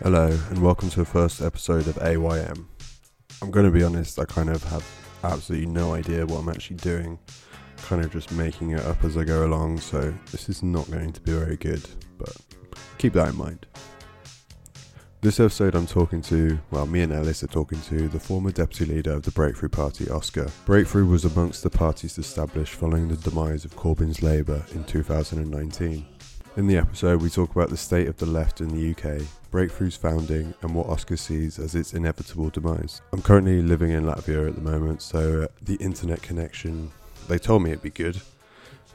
Hello, and welcome to the first episode of AYM. I'm going to be honest, I kind of have absolutely no idea what I'm actually doing. Kind of just making it up as I go along, so this is not going to be very good, but keep that in mind. This episode, I'm talking to, well, me and Ellis are talking to the former deputy leader of the Breakthrough Party, Oscar. Breakthrough was amongst the parties established following the demise of Corbyn's Labour in 2019. In the episode, we talk about the state of the left in the UK, Breakthrough's founding, and what Oscar sees as its inevitable demise. I'm currently living in Latvia at the moment, so uh, the internet connection, they told me it'd be good,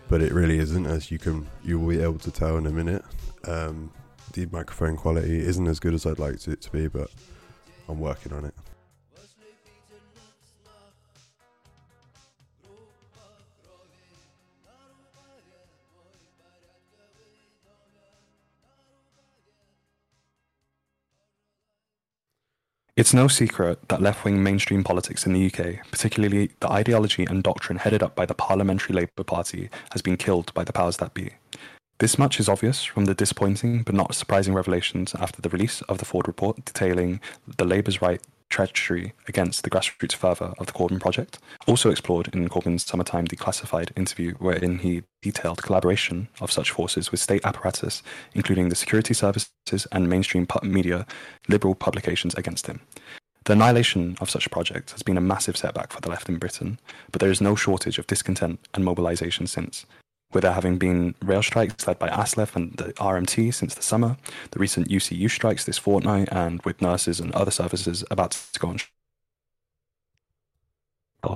but it really isn't, as you can you will be able to tell in a minute. Um, the microphone quality isn't as good as I'd like it to be, but I'm working on it. It's no secret that left wing mainstream politics in the UK, particularly the ideology and doctrine headed up by the Parliamentary Labour Party, has been killed by the powers that be. This much is obvious from the disappointing but not surprising revelations after the release of the Forde report detailing the Labour's right treachery against the grassroots fervour of the Corbyn project. Also explored in Corbyn's summertime declassified interview, wherein he detailed collaboration of such forces with state apparatus, including the security services and mainstream media liberal publications against him. The annihilation of such a project has been a massive setback for the left in Britain, but there is no shortage of discontent and mobilisation since, with there having been rail strikes led by ASLEF and the RMT since the summer, the recent UCU strikes this fortnight, and with nurses and other services about to go on strike.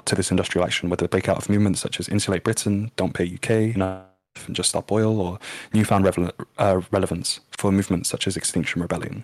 to this industrial action with the breakout of movements such as Insulate Britain, Don't Pay UK, and Just Stop Oil, or newfound revel- uh, relevance for movements such as Extinction Rebellion.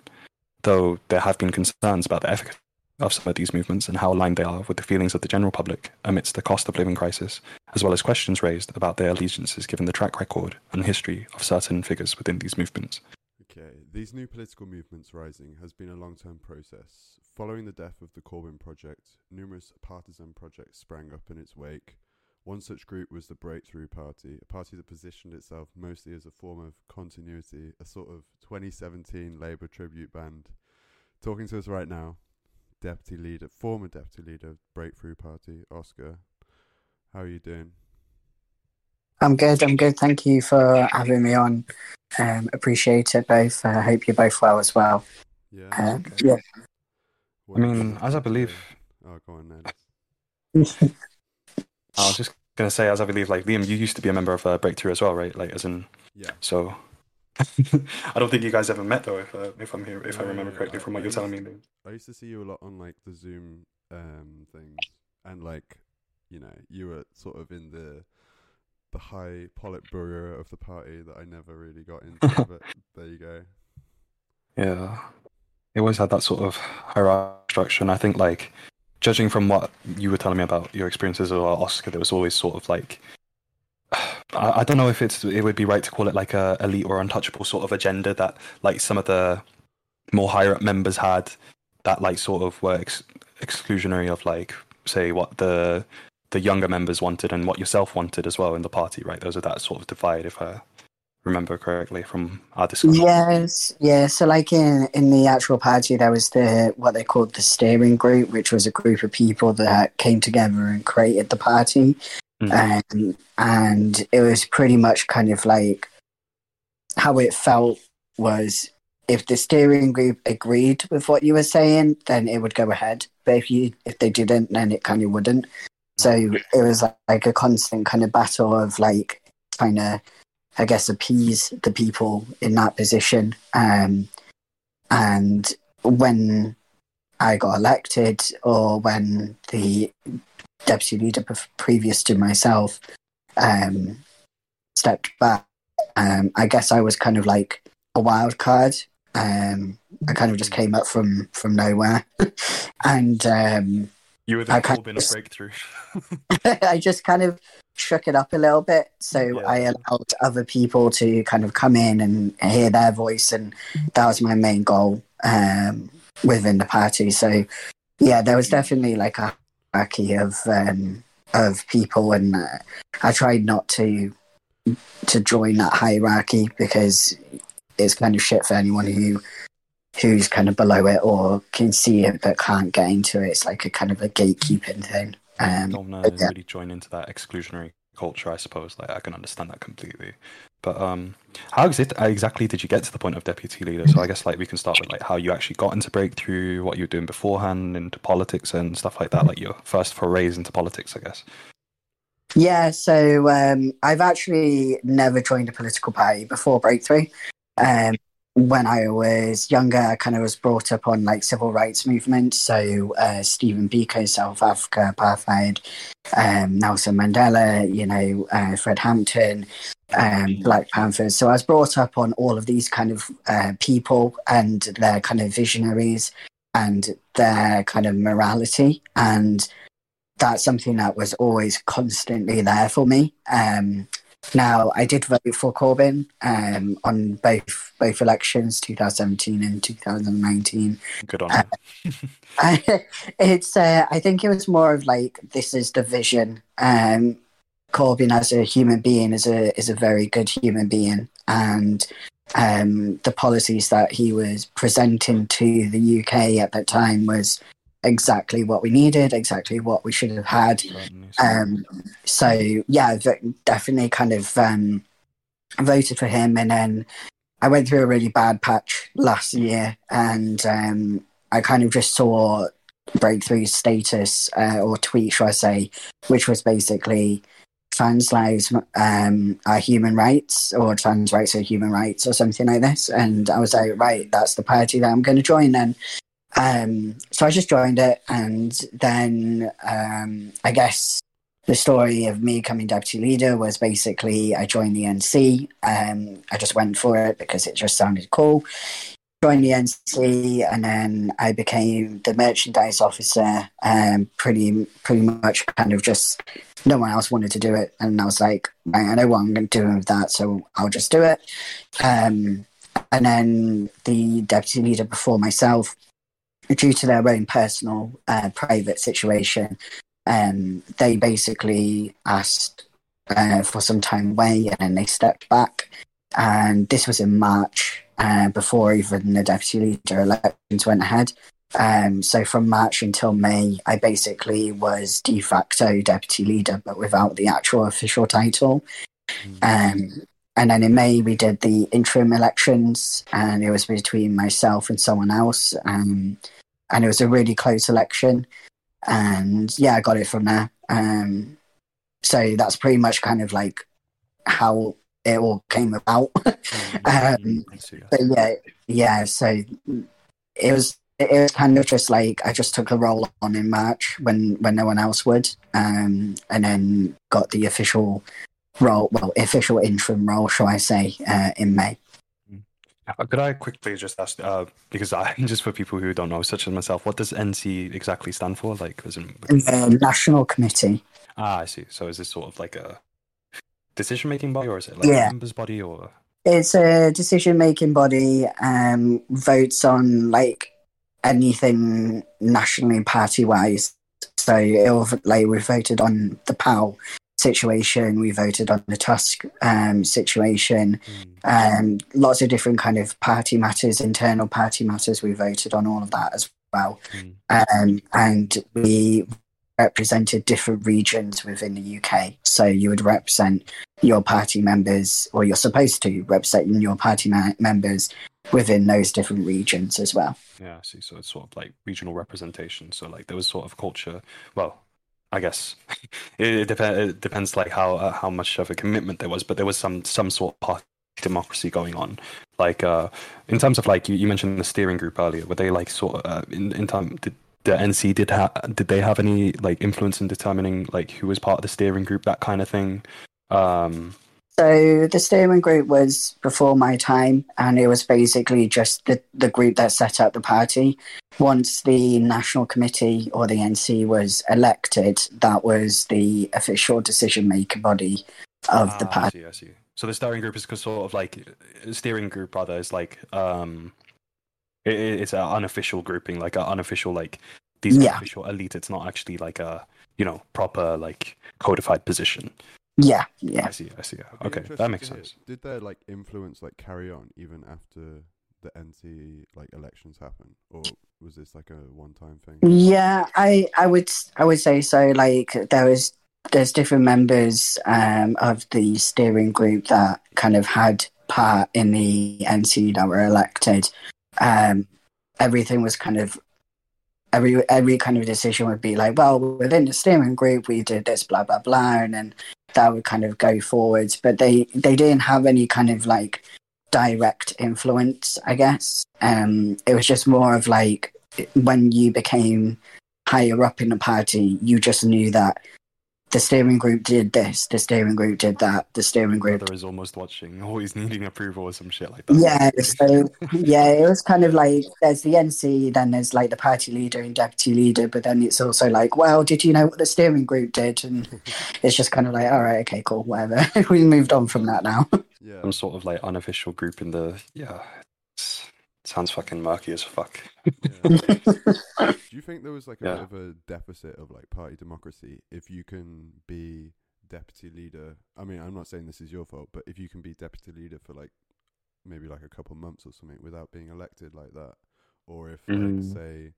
Though there have been concerns about the efficacy of some of these movements and how aligned they are with the feelings of the general public amidst the cost of living crisis, as well as questions raised about their allegiances given the track record and history of certain figures within these movements. Okay, these new political movements rising has been a long term process. Following the death of the Corbyn Project, numerous partisan projects sprang up in its wake. One such group was the Breakthrough Party, a party that positioned itself mostly as a form of continuity, a sort of 2017 Labour tribute band. Talking to us right now, deputy leader, former deputy leader of Breakthrough Party, Oscar. How are you doing? I'm good. I'm good. Thank you for having me on. Um, appreciate it both. I uh, hope you're both well as well. Yeah. Um, okay. Yeah. I mean, as I believe. Oh, go on, Ned. I was just gonna say, as I believe, like Liam, you used to be a member of uh, Breakthrough as well, right? Like, as in. Yeah. So. I don't think you guys ever met though, if uh, if I'm here, if I remember correctly from what you're telling me. I used to see you a lot on like the Zoom um things, and like, you know, you were sort of in the the high Politburo of the party that I never really got into. but there you go. Yeah, it always had that sort of hierarchy structure, and I think like judging from what you were telling me about your experiences with Oscar, there was always sort of like I, I don't know if it's it would be right to call it like a elite or untouchable sort of agenda that like some of the more higher up members had that like sort of were ex- exclusionary of like say what the the younger members wanted and what yourself wanted as well in the party, right? Those are that sort of divide, if I remember correctly from our discussion. Yes, yeah. So, like in in the actual party, there was the what they called the steering group, which was a group of people that came together and created the party, mm. um, and it was pretty much kind of like how it felt was if the steering group agreed with what you were saying, then it would go ahead. But if you if they didn't, then it kind of wouldn't. So it was like a constant kind of battle of like trying to, I guess, appease the people in that position. Um, and when I got elected, or when the deputy leader previous to myself um, stepped back, um, I guess I was kind of like a wild card. Um, I kind of just came up from from nowhere, and um, you were the Corbyn of breakthrough. I just kind of shook it up a little bit, so yeah. I allowed other people to kind of come in and hear their voice, and that was my main goal um, within the party. So, yeah, there was definitely like a hierarchy of um, of people, and uh, I tried not to to join that hierarchy because it's kind of shit for anyone who who's kind of below it or can see it but can't get into it. It's like a kind of a gatekeeping thing. Um, don't want to yeah. really join into that exclusionary culture, I suppose. Like I can understand that completely. But um, how exactly did you get to the point of deputy leader? So I guess like we can start with like how you actually got into breakthrough, what you were doing beforehand into politics and stuff like that. Like your first forays into politics, I guess. Yeah, so um, I've actually never joined a political party before Breakthrough. Um, when I was younger, I kind of was brought up on like civil rights movements. So uh, Stephen Biko, South Africa, apartheid, um, Nelson Mandela, you know, uh, Fred Hampton, um, Black Panthers. So I was brought up on all of these kind of uh, people and their kind of visionaries and their kind of morality. And that's something that was always constantly there for me. Um, now, I did vote for Corbyn um, on both both elections, 2017 and 2019. Good on uh, it's. Uh, I think it was more of like this is the vision. Um, Corbyn as a human being is a is a very good human being, and um, the policies that he was presenting to the UK at that time was exactly what we needed, exactly what we should have had. Um, so yeah, definitely kind of um, voted for him, and then I went through a really bad patch last year, and um, I kind of just saw breakthrough status uh, or tweet, should I say, which was basically trans lives um, are human rights or trans rights are human rights or something like this. And I was like, right, that's the party that I'm going to join then. Um, so I just joined it, and then um, I guess the story of me coming deputy leader was basically I joined the NC. Um, I just went for it because it just sounded cool. Joined the NC, and then I became the merchandise officer. Um, pretty, pretty much, kind of just no one else wanted to do it, and I was like, I know what I'm going to do with that, so I'll just do it. Um, and then the deputy leader before myself due to their own personal uh, private situation, um, they basically asked uh, for some time away and then they stepped back. And this was in March, uh, before even the deputy leader elections went ahead. Um, so from March until May, I basically was de facto deputy leader, but without the actual official title. Mm. Um, and then in May, we did the interim elections, and it was between myself and someone else. Um, and it was a really close election. And yeah, I got it from there. Um, so that's pretty much kind of like how it all came about. um, but yeah, yeah. So it was it was kind of just like I just took a role on in March when when no one else would, um, and then got the official role, well, official interim role, shall I say, uh, in May. Uh, could I quickly just ask, uh, because I just for people who don't know, such as myself, what does NC exactly stand for? Like, was it... National Committee. Ah, I see. So is this sort of like a decision-making body, or is it like yeah. a members body, or? It's a decision-making body. Um, votes on like anything nationally party-wise. So it'll like we voted on the PAL situation. We voted on the Tusk um, situation. Mm. Um, lots of different kind of party matters, internal party matters. We voted on all of that as well. Mm. Um, and we represented different regions within the UK. So you would represent your party members, or you're supposed to represent your party ma- members within those different regions as well. Yeah, I see. So it's sort of like regional representation. So like there was sort of culture. Well, I guess it, it, dep- it depends like how uh, how much of a commitment there was, but there was some some sort of party democracy going on. Like uh, in terms of like you, you mentioned the steering group earlier, were they like sort of uh, in in time did the NC did did they have any like influence in determining like who was part of the steering group that kind of thing? Um, so the steering group was before my time, and it was basically just the, the group that set up the party. Once the national committee or the NC was elected, that was the official decision making body of ah, the party. I see, I see. So the steering group is sort of like steering group, rather is like um, it, it's an unofficial grouping, like an unofficial like these yeah. official elite. It's not actually like a you know proper like codified position. Yeah, yeah. I see. I see. Okay, that makes sense. Did their like influence like carry on even after the NC like elections happened, or was this like a one-time thing? Yeah, I I would I would say so. Like there was there's different members um, of the steering group that kind of had part in the NC that were elected. Um, everything was kind of every every kind of decision would be like, well, within the steering group, we did this, blah blah blah, and then that would kind of go forwards. But they they didn't have any kind of like direct influence, I guess. Um, it was just more of like when you became higher up in the party, you just knew that the steering group did this, the steering group did that, the steering group. Brother is almost watching, always needing approval or some shit like that. Yeah, so yeah, it was kind of like there's the NC, then there's like the party leader and deputy leader, but then it's also like, well, did you know what the steering group did? And it's just kind of like, all right, okay, cool, whatever. we moved on from that now. Yeah. Some sort of like unofficial group in the yeah. it's- Sounds fucking murky as fuck. yeah. Do you think there was like a Yeah. bit of a deficit of like party democracy if you can be deputy leader? I mean, I'm not saying this is your fault, but if you can be deputy leader for like maybe like a couple months or something without being elected like that, or if like Mhm. say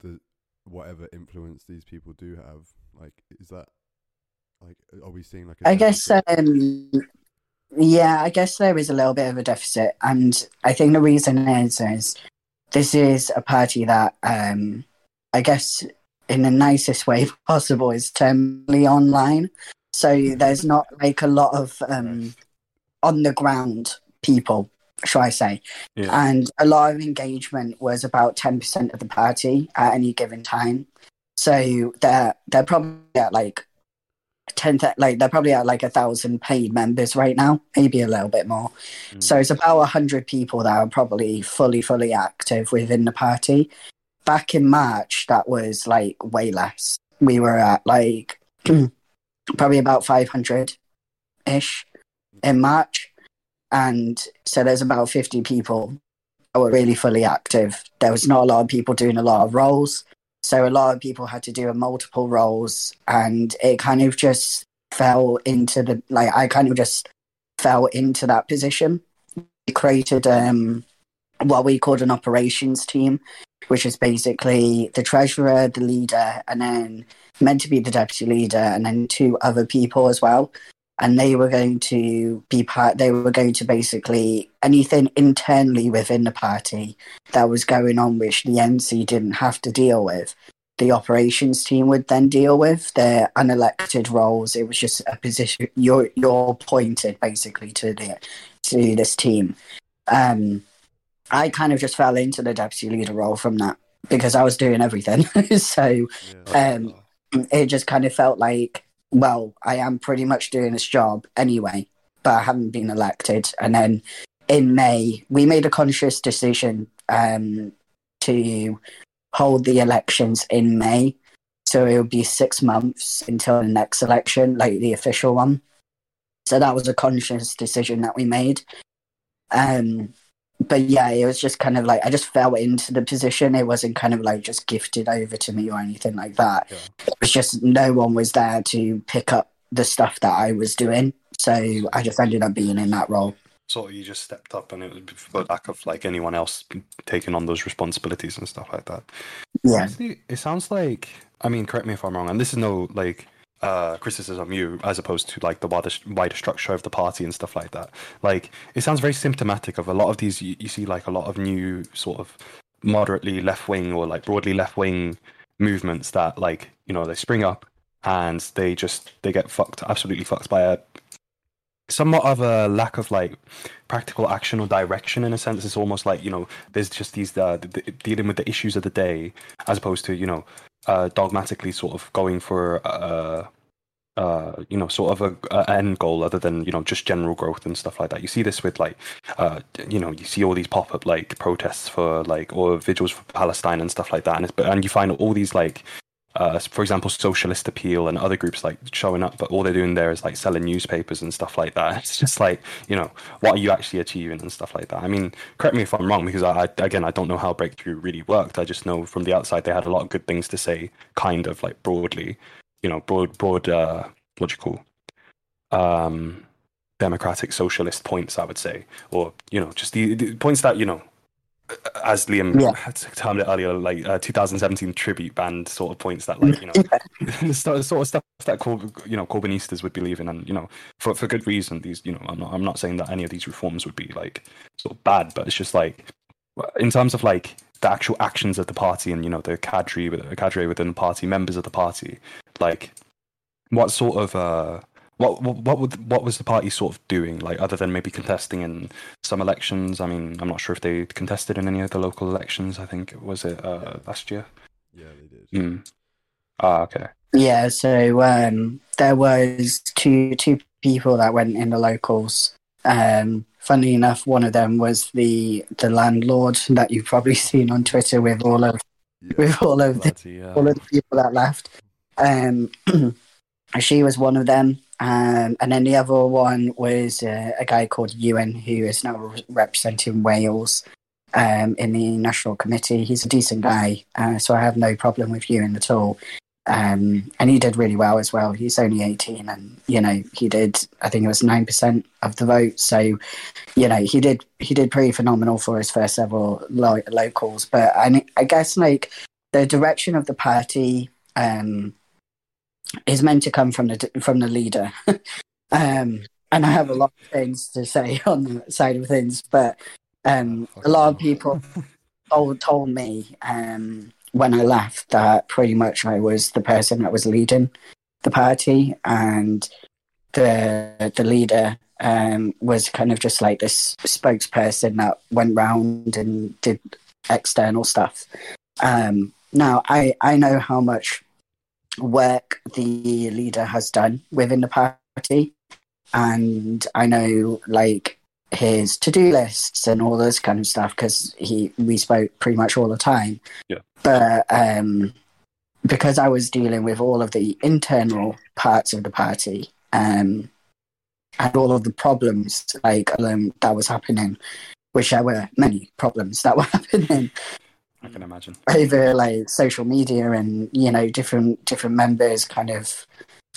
the whatever influence these people do have, like is that like are we seeing like a I guess um yeah, I guess there is a little bit of a deficit and I think the reason is is this is a party that um I guess in the nicest way possible is terminally online. So there's not like a lot of um on the ground people, shall I say. Yeah. And a lot of engagement was about ten percent of the party at any given time. So they're they're probably at like ten like they're probably at like a thousand paid members right now, maybe a little bit more. Mm. So it's about a hundred people that are probably fully fully active within the party. Back in March, that was like way less. We were at like probably about five hundred ish in March, and so there's about fifty people that were really fully active. There was not a lot of people doing a lot of roles. So a lot of people had to do multiple roles, and it kind of just fell into the like I kind of just fell into that position. We created um, what we called an operations team, which is basically the treasurer, the leader, and then meant to be the deputy leader, and then two other people as well. And they were going to be part. They were going to basically anything internally within the party that was going on, which the NC didn't have to deal with. The operations team would then deal with their unelected roles. It was just a position you're you're appointed basically to the to this team. Um, I kind of just fell into the deputy leader role from that because I was doing everything. so um, it just kind of felt like, well, I am pretty much doing this job anyway, but I haven't been elected. And then in May, we made a conscious decision um, to hold the elections in May. So it would be six months until the next election, like the official one. So that was a conscious decision that we made. Um, but yeah, it was just kind of like I just fell into the position. It wasn't kind of like just gifted over to me or anything like that. It was just no one was there to pick up the stuff that I was doing. So I just ended up being in that role. So you just stepped up, and it was for lack of like anyone else taking on those responsibilities and stuff like that. Yeah. It sounds like. I mean, correct me if I'm wrong, and this is no like uh, criticism you as opposed to like the wider, wider structure of the party and stuff like that. Like, it sounds very symptomatic of a lot of these. You, you see, like a lot of new sort of moderately left wing or like broadly left wing movements that like you know they spring up and they just they get fucked absolutely fucked by a somewhat of a lack of like practical action or direction in a sense it's almost like you know there's just these uh, the, the, dealing with the issues of the day as opposed to you know uh, dogmatically sort of going for uh, uh, you know sort of a, a end goal other than you know just general growth and stuff like that. You see this with like uh, you know you see all these pop-up like protests for like or vigils for palestine and stuff like that. And, it's, and you find all these like uh, for example, Socialist Appeal and other groups like showing up, but all they're doing there is like selling newspapers and stuff like that. It's just like, you know, what are you actually achieving and stuff like that. I mean, correct me if I'm wrong, because I, I again, I don't know how Breakthrough really worked. I just know from the outside they had a lot of good things to say, kind of like broadly, you know, broad, broad, uh, call, um, democratic socialist points, I would say, or you know, just the, the points that you know as Liam Yeah. termed it earlier, like uh, 2017 tribute band sort of points that, like you know, the sort of stuff that Cor- you know Corbynistas would believe in, and you know, for for good reason. These, you know, I'm not I'm not saying that any of these reforms would be like sort of bad, but it's just like in terms of like the actual actions of the party and you know the cadre the cadre within the party, members of the party, like what sort of uh what what what, would, what was the party sort of doing like other than maybe contesting in some elections? I mean, I'm not sure if they contested in any of the local elections. I think was it uh, last year. Yeah, they did. Mm. Ah, okay. Yeah, so um, there was two two people that went in the locals. Um, funnily enough, one of them was the the landlord that you've probably seen on Twitter with all of Yeah. with all of the, Bloody hell. all of the people that left. Um, she was one of them, um, and then the other one was uh, a guy called Ewan, who is now re- representing Wales um, in the national committee. He's a decent guy, uh, so I have no problem with Ewan at all. Um, and he did really well as well. He's only 18, and you know he did. I think it was nine percent of the vote. So, you know he did he did pretty phenomenal for his first several lo- locals. But I, I guess like the direction of the party um, is meant to come from the from the leader. um, and I have a lot of things to say on the side of things, but um, a lot of people told, told me um, when I left that pretty much I was the person that was leading the party, and the the leader um, was kind of just like this spokesperson that went round and did external stuff. Um, now I I know how much work the leader has done within the party, and I know like his to-do lists and all this kind of stuff because he we spoke pretty much all the time. Yeah. But um, because I was dealing with all of the internal parts of the party um, and all of the problems like um, that was happening, which there were many problems that were happening I can imagine. over like social media and you know different different members kind of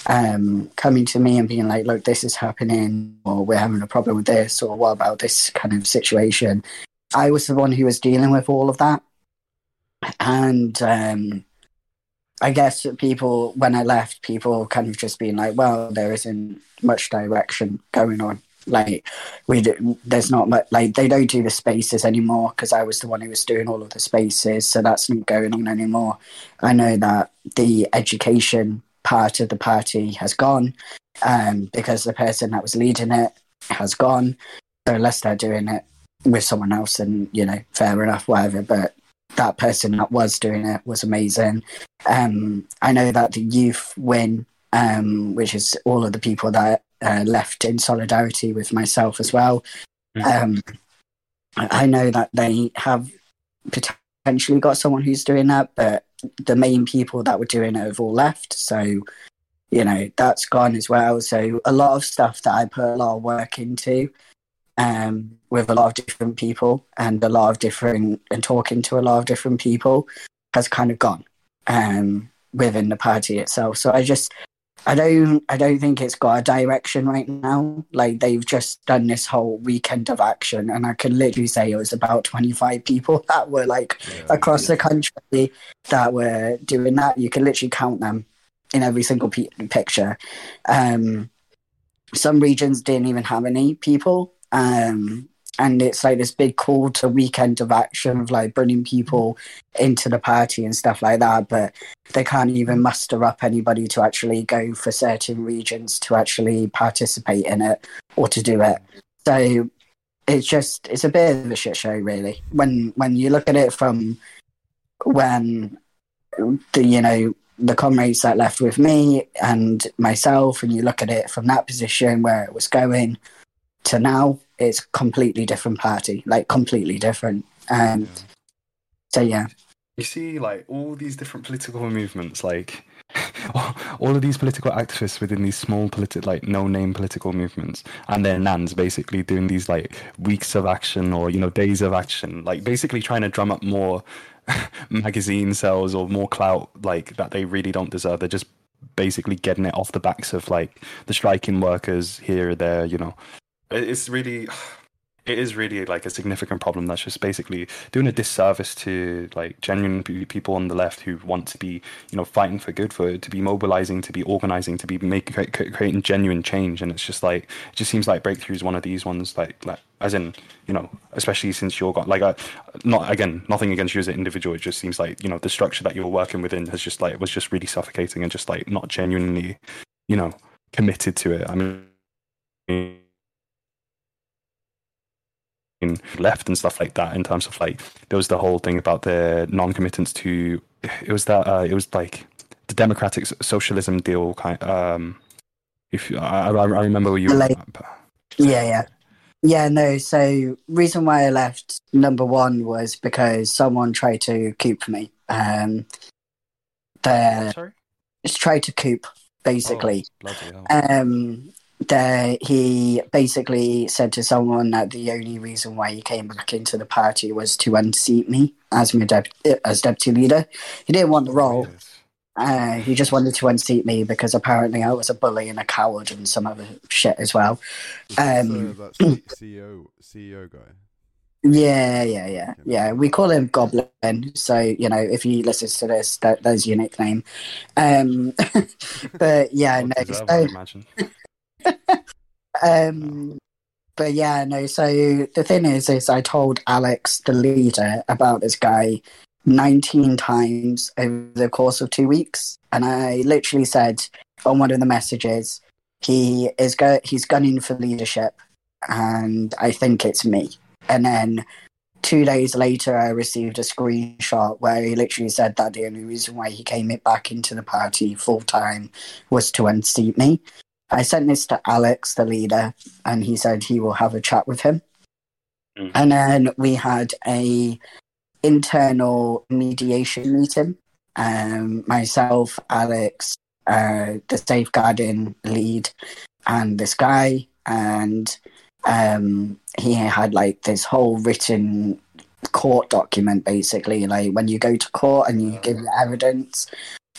um coming to me and being like look this is happening or we're having a problem with this or what about this kind of situation? I was the one who was dealing with all of that. And um i guess people when i left people kind of just being like well there isn't much direction going on like we there's not much like they don't do the spaces anymore because I was the one who was doing all of the spaces, so that's not going on anymore. I know that the education part of the party has gone um, because the person that was leading it has gone. So unless they're doing it with someone else, and you know, fair enough, whatever. But that person that was doing it was amazing. Um, I know that the youth win, um, which is all of the people that uh, left in solidarity with myself as well. Um, I I know that they have potentially got someone who's doing that, but the main people that were doing it have all left. So, you know, that's gone as well. So, a lot of stuff that I put a lot of work into um, with a lot of different people and a lot of different, and talking to a lot of different people has kind of gone um, within the party itself. So, I just, I don't I don't think it's got a direction right now. Like they've just done this whole weekend of action and I can literally say it was about 25 people that were like Yeah. across the country that were doing that. You can literally count them in every single pe- picture. Um, some regions didn't even have any people. Um, and it's like this big call to weekend of action of like bringing people into the party and stuff like that. But they can't even muster up anybody to actually go for certain regions to actually participate in it or to do it. So it's just it's a bit of a shit show really. When when you look at it from when the you know the comrades that left with me and myself and you look at it from that position where it was going to now it's completely different party like completely different um so yeah You see, like all these different political movements, like all of these political activists within these small political, like no-name political movements, and their nans basically doing these like weeks of action or you know days of action, like basically trying to drum up more magazine sales or more clout, like that they really don't deserve. They're just basically getting it off the backs of like the striking workers here or there. You know, it's really. it is really like a significant problem that's just basically doing a disservice to like genuine people on the left who want to be you know fighting for good for to be mobilizing to be organizing to be making creating genuine change and it's just like it just seems like breakthrough is one of these ones like like as in you know especially since you're got like a, not again nothing against you as an individual it just seems like you know the structure that you're working within has just like was just really suffocating and just like not genuinely you know committed to it i mean left and stuff like that in terms of like there was the whole thing about the non-committance to it was that uh, it was like the democratic socialism deal kind um if I, I remember you like, yeah yeah. Yeah no so reason why i left number one was because someone tried to coup me. Um the sorry? it's tried to coup basically. Oh, um there he basically said to someone that the only reason why he came back into the party was to unseat me as my dep- as deputy leader. He didn't want the role. Uh, he just wanted to unseat me because apparently I was a bully and a coward and some other shit as well. Um, uh, that's CEO CEO guy. Yeah, yeah, yeah, yeah. We call him Goblin, so you know if he listens to this, that, that's your nickname. Um, but yeah, no. So, um, but yeah, no. So the thing is, is I told Alex, the leader, about this guy nineteen times over the course of two weeks, and I literally said on one of the messages, he is go- he's gunning for leadership, and I think it's me. And then two days later, I received a screenshot where he literally said that the only reason why he came back into the party full time was to unseat me. I sent this to Alex, the leader, and he said he will have a chat with him. Mm. And then we had a internal mediation meeting. Um, myself, Alex, uh, the safeguarding lead, and this guy, and um, he had like this whole written court document, basically. Like when you go to court and you give your evidence,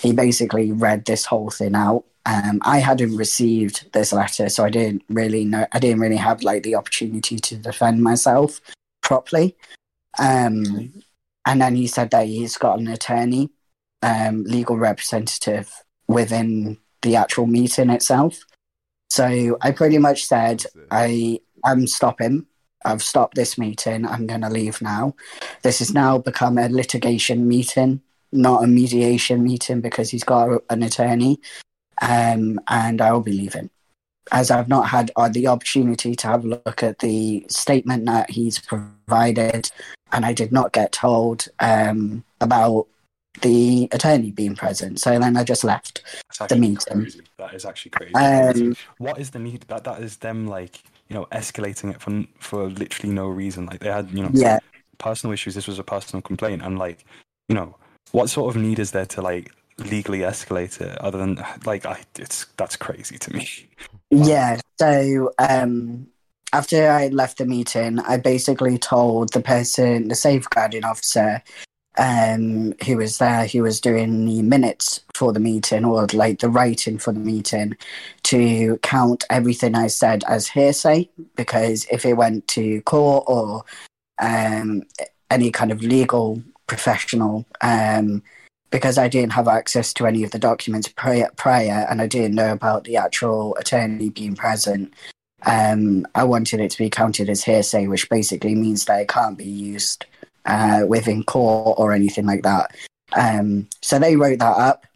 he basically read this whole thing out um, I hadn't received this letter, so I didn't really know. I didn't really have like the opportunity to defend myself properly. Um, and then he said that he's got an attorney, um, legal representative within the actual meeting itself. So I pretty much said, I am stopping. I've stopped this meeting. I'm going to leave now. This has now become a litigation meeting, not a mediation meeting because he's got an attorney um, and I will be leaving. As I've not had uh, the opportunity to have a look at the statement that he's provided, and I did not get told um, about the attorney being present. So then I just left the meeting. Crazy. That is actually crazy. Um, what is the need? That that is them like you know escalating it for for literally no reason. Like they had you know yeah. personal issues. This was a personal complaint, and like you know what sort of need is there to like legally escalate it other than like I it's that's crazy to me. Yeah. So um after I left the meeting, I basically told the person, the safeguarding officer, um, who was there, who was doing the minutes for the meeting or like the writing for the meeting, to count everything I said as hearsay because if it went to court or um, any kind of legal professional um, because I didn't have access to any of the documents prior, prior and I didn't know about the actual attorney being present, um, I wanted it to be counted as hearsay, which basically means that it can't be used uh, within court or anything like that. Um, so they wrote that up,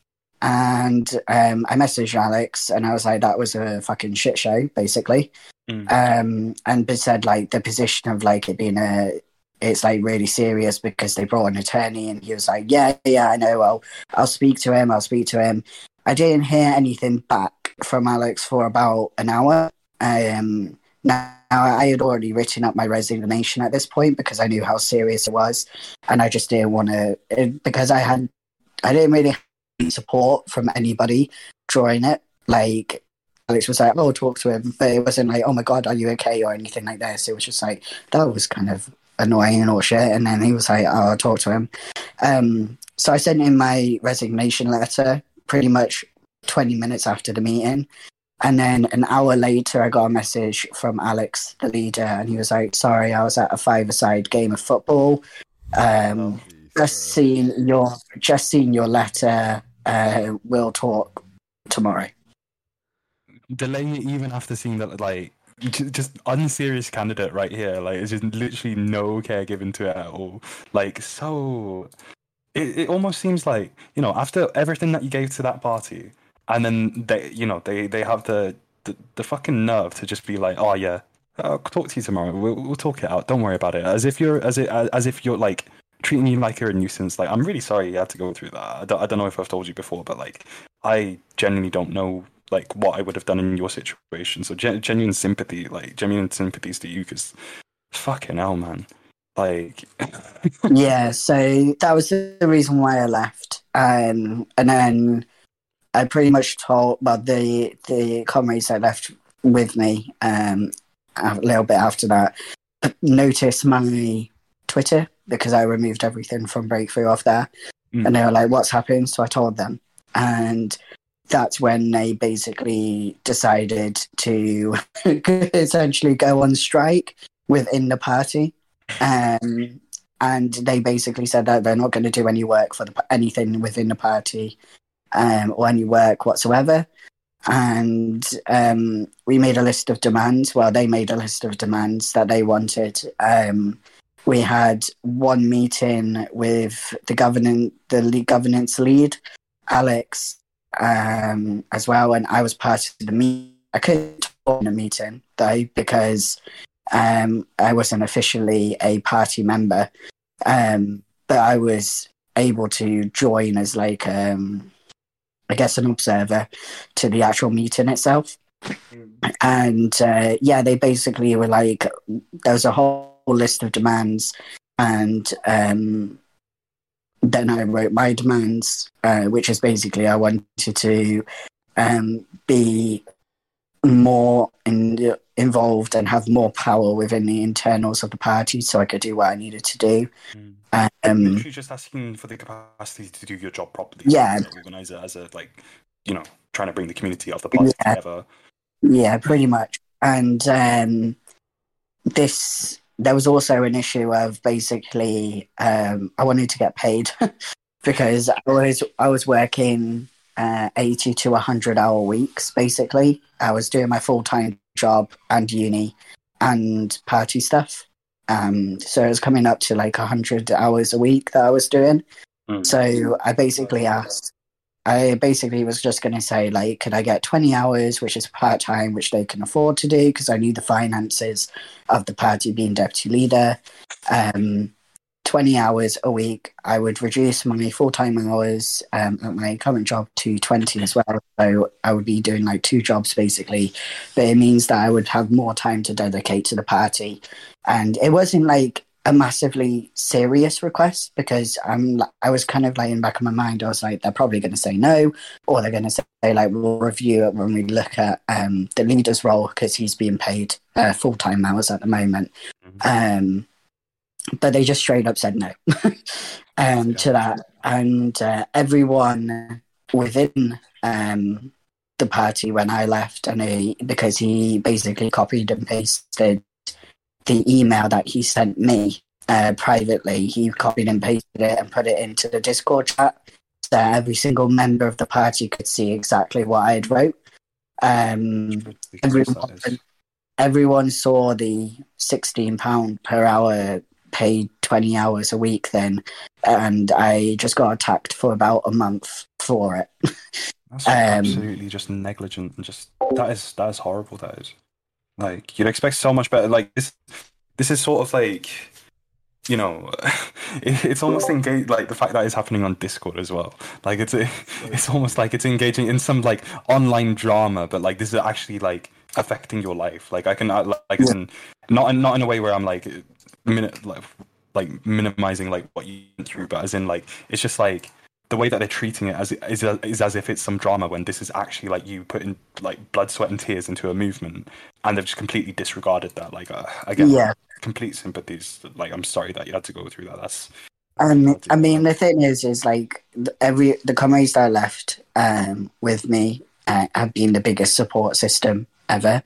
and um, I messaged Alex, and I was like, "That was a fucking shit show, basically." Mm. Um, and said like the position of like it being a it's like really serious because they brought an attorney and he was like, yeah, yeah, I know. Well, I'll speak to him. I'll speak to him. I didn't hear anything back from Alex for about an hour. Um, now I had already written up my resignation at this point because I knew how serious it was, and I just didn't want to because I had I didn't really have support from anybody during it. Like Alex was like, "Oh, talk to him," but it wasn't like, "Oh my god, are you okay?" or anything like this. It was just like that was kind of annoying or shit. And then he was like, oh, I'll talk to him. Um, so I sent him my resignation letter pretty much 20 minutes after the meeting. And then an hour later, I got a message from Alex, the leader, and he was like, "Sorry, I was at a five-a-side game of football. Um, just seen your just seen your letter. Uh, we'll talk tomorrow." Delaying it even after seeing that, like, j- just unserious candidate right here. Like, it's just literally no care given to it at all. Like, so it, it almost seems like you know after everything that you gave to that party, and then they, you know, they they have the the, the fucking nerve to just be like, oh yeah, I'll talk to you tomorrow. We'll, we'll talk it out. Don't worry about it. As if you're as it as if you're like treating you like you're a nuisance. Like I'm really sorry you had to go through that. I don't, I don't know if I've told you before, but like I genuinely don't know like what I would have done in your situation. So gen- genuine sympathy, like genuine sympathies to you, because fucking hell, man. Like yeah, so that was the reason why I left. Um, and then I pretty much told well the the comrades that left with me um, a little bit after that noticed my Twitter because I removed everything from Breakthrough off there, Mm. and they were like, "What's happened?" So I told them, and that's when they basically decided to essentially go on strike within the party. Um, and they basically said that they're not going to do any work for the, anything within the party um, or any work whatsoever. And um, we made a list of demands. Well, they made a list of demands that they wanted. Um, we had one meeting with the governance, the governance lead, Alex, um, as well, and I was part of the meeting. I couldn't talk in the meeting though because um, I wasn't officially a party member, um, but I was able to join as like um, I guess an observer to the actual meeting itself. And uh, yeah, they basically were like, there was a whole list of demands, and um, then I wrote my demands, uh, which is basically I wanted to um, be more in, involved and have more power within the internals of the party, so I could do what I needed to do. Mm. Um, literally just asking for the capacity to do your job properly. Yeah. as an organizer, as a like, you know, trying to bring the community of the party Yeah. together. Yeah, pretty much. And um, this, there was also an issue of basically, um, I wanted to get paid because I was I was working uh, eighty to hundred hour weeks. Basically, I was doing my full time job and uni and party stuff. Um, so it was coming up to like hundred hours a week that I was doing. Mm. So I basically asked, I basically was just going to say, like, could I get 20 hours, which is part time, which they can afford to do because I knew the finances of the party being deputy leader. Um, 20 hours a week. I would reduce my full time hours um, at my current job to 20 as well. So I would be doing like two jobs basically. But it means that I would have more time to dedicate to the party. And it wasn't like a massively serious request because I'm I was kind of like in the back of my mind I was like they're probably going to say no or they're going to say like we'll review it when we look at um, the leader's role because he's being paid uh, full time hours at the moment. Um, but they just straight up said no um, to that, and uh, everyone within um, the party when I left, and he, because he basically copied and pasted the email that he sent me uh, privately, he copied and pasted it and put it into the Discord chat, so every single member of the party could see exactly what I had wrote. Um, everyone, everyone saw the sixteen pound per hour paid twenty hours a week then, and I just got attacked for about a month for it. That's Um, absolutely just negligent and just that is that is horrible. That is like you'd expect so much better. Like this, this is sort of like you know, it, it's almost engaged like the fact that it's happening on Discord as well. Like it's it's almost like it's engaging in some like online drama, but like this is actually like affecting your life. Like I can like Yeah. in, not in, not in a way where I'm like minute like like minimizing like what you went through, but as in like it's just like the way that they're treating it as is, is as if it's some drama when this is actually like you putting like blood, sweat, and tears into a movement, and they've just completely disregarded that. Like uh, again, Yeah. complete sympathies. Like I'm sorry that you had to go through that. That's Um, I mean, the thing is, is like every the comrades that left um, with me, uh, have been the biggest support system ever.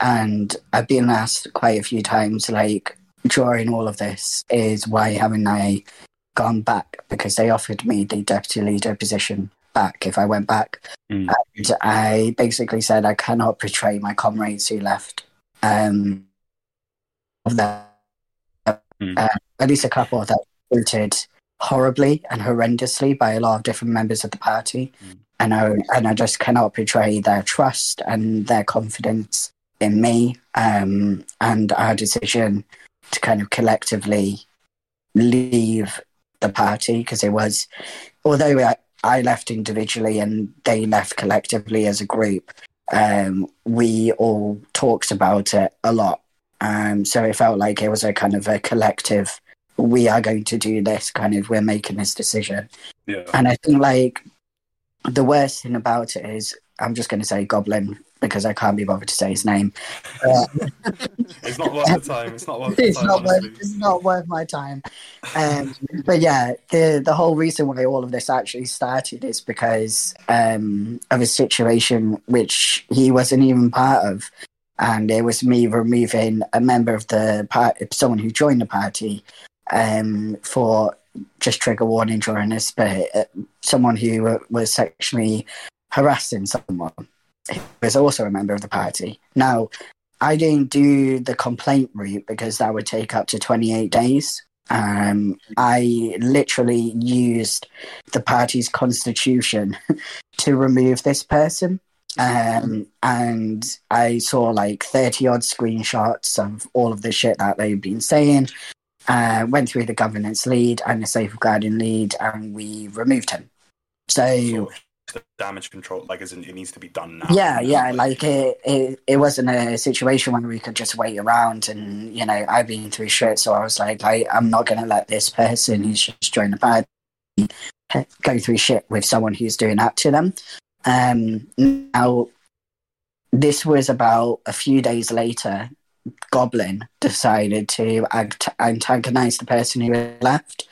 And I've been asked quite a few times, like during all of this, is why haven't I gone back? Because they offered me the deputy leader position back if I went back. Mm. And I basically said I cannot betray my comrades who left. Um, of that, mm. uh, at least a couple of that voted horribly and horrendously by a lot of different members of the party. Mm. And I and I just cannot betray their trust and their confidence in me um, and our decision to kind of collectively leave the party because it was, although I, I left individually and they left collectively as a group, um, we all talked about it a lot. Um, so it felt like it was a kind of a collective. We are going to do this. Kind of, we're making this decision. Yeah. And I think like the worst thing about it is, I'm just going to say Goblin because I can't be bothered to say his name. Uh, it's not worth the time. It's not worth. It's time, not worth. It's not worth my time. Um, but yeah, the the whole reason why all of this actually started is because um, of a situation which he wasn't even part of, and it was me removing a member of the party, someone who joined the party, um, for just trigger warning during this, but uh, someone who was sexually harassing someone who was also a member of the party. Now, I didn't do the complaint route because that would take up to 28 days. Um, I literally used the party's constitution to remove this person. Um, and I saw like 30 odd screenshots of all of the shit that they've been saying. Uh, went through the governance lead and the safeguarding lead, and we removed him. So, damage control like as in it needs to be done now. Yeah yeah like it, it it wasn't a situation where we could just wait around and you know i've been through shit so i was like I, i'm not to let this person who's just joined the party go through shit with someone who's doing that to them. Um now this was about a few days later goblin decided to antagonize the person who left.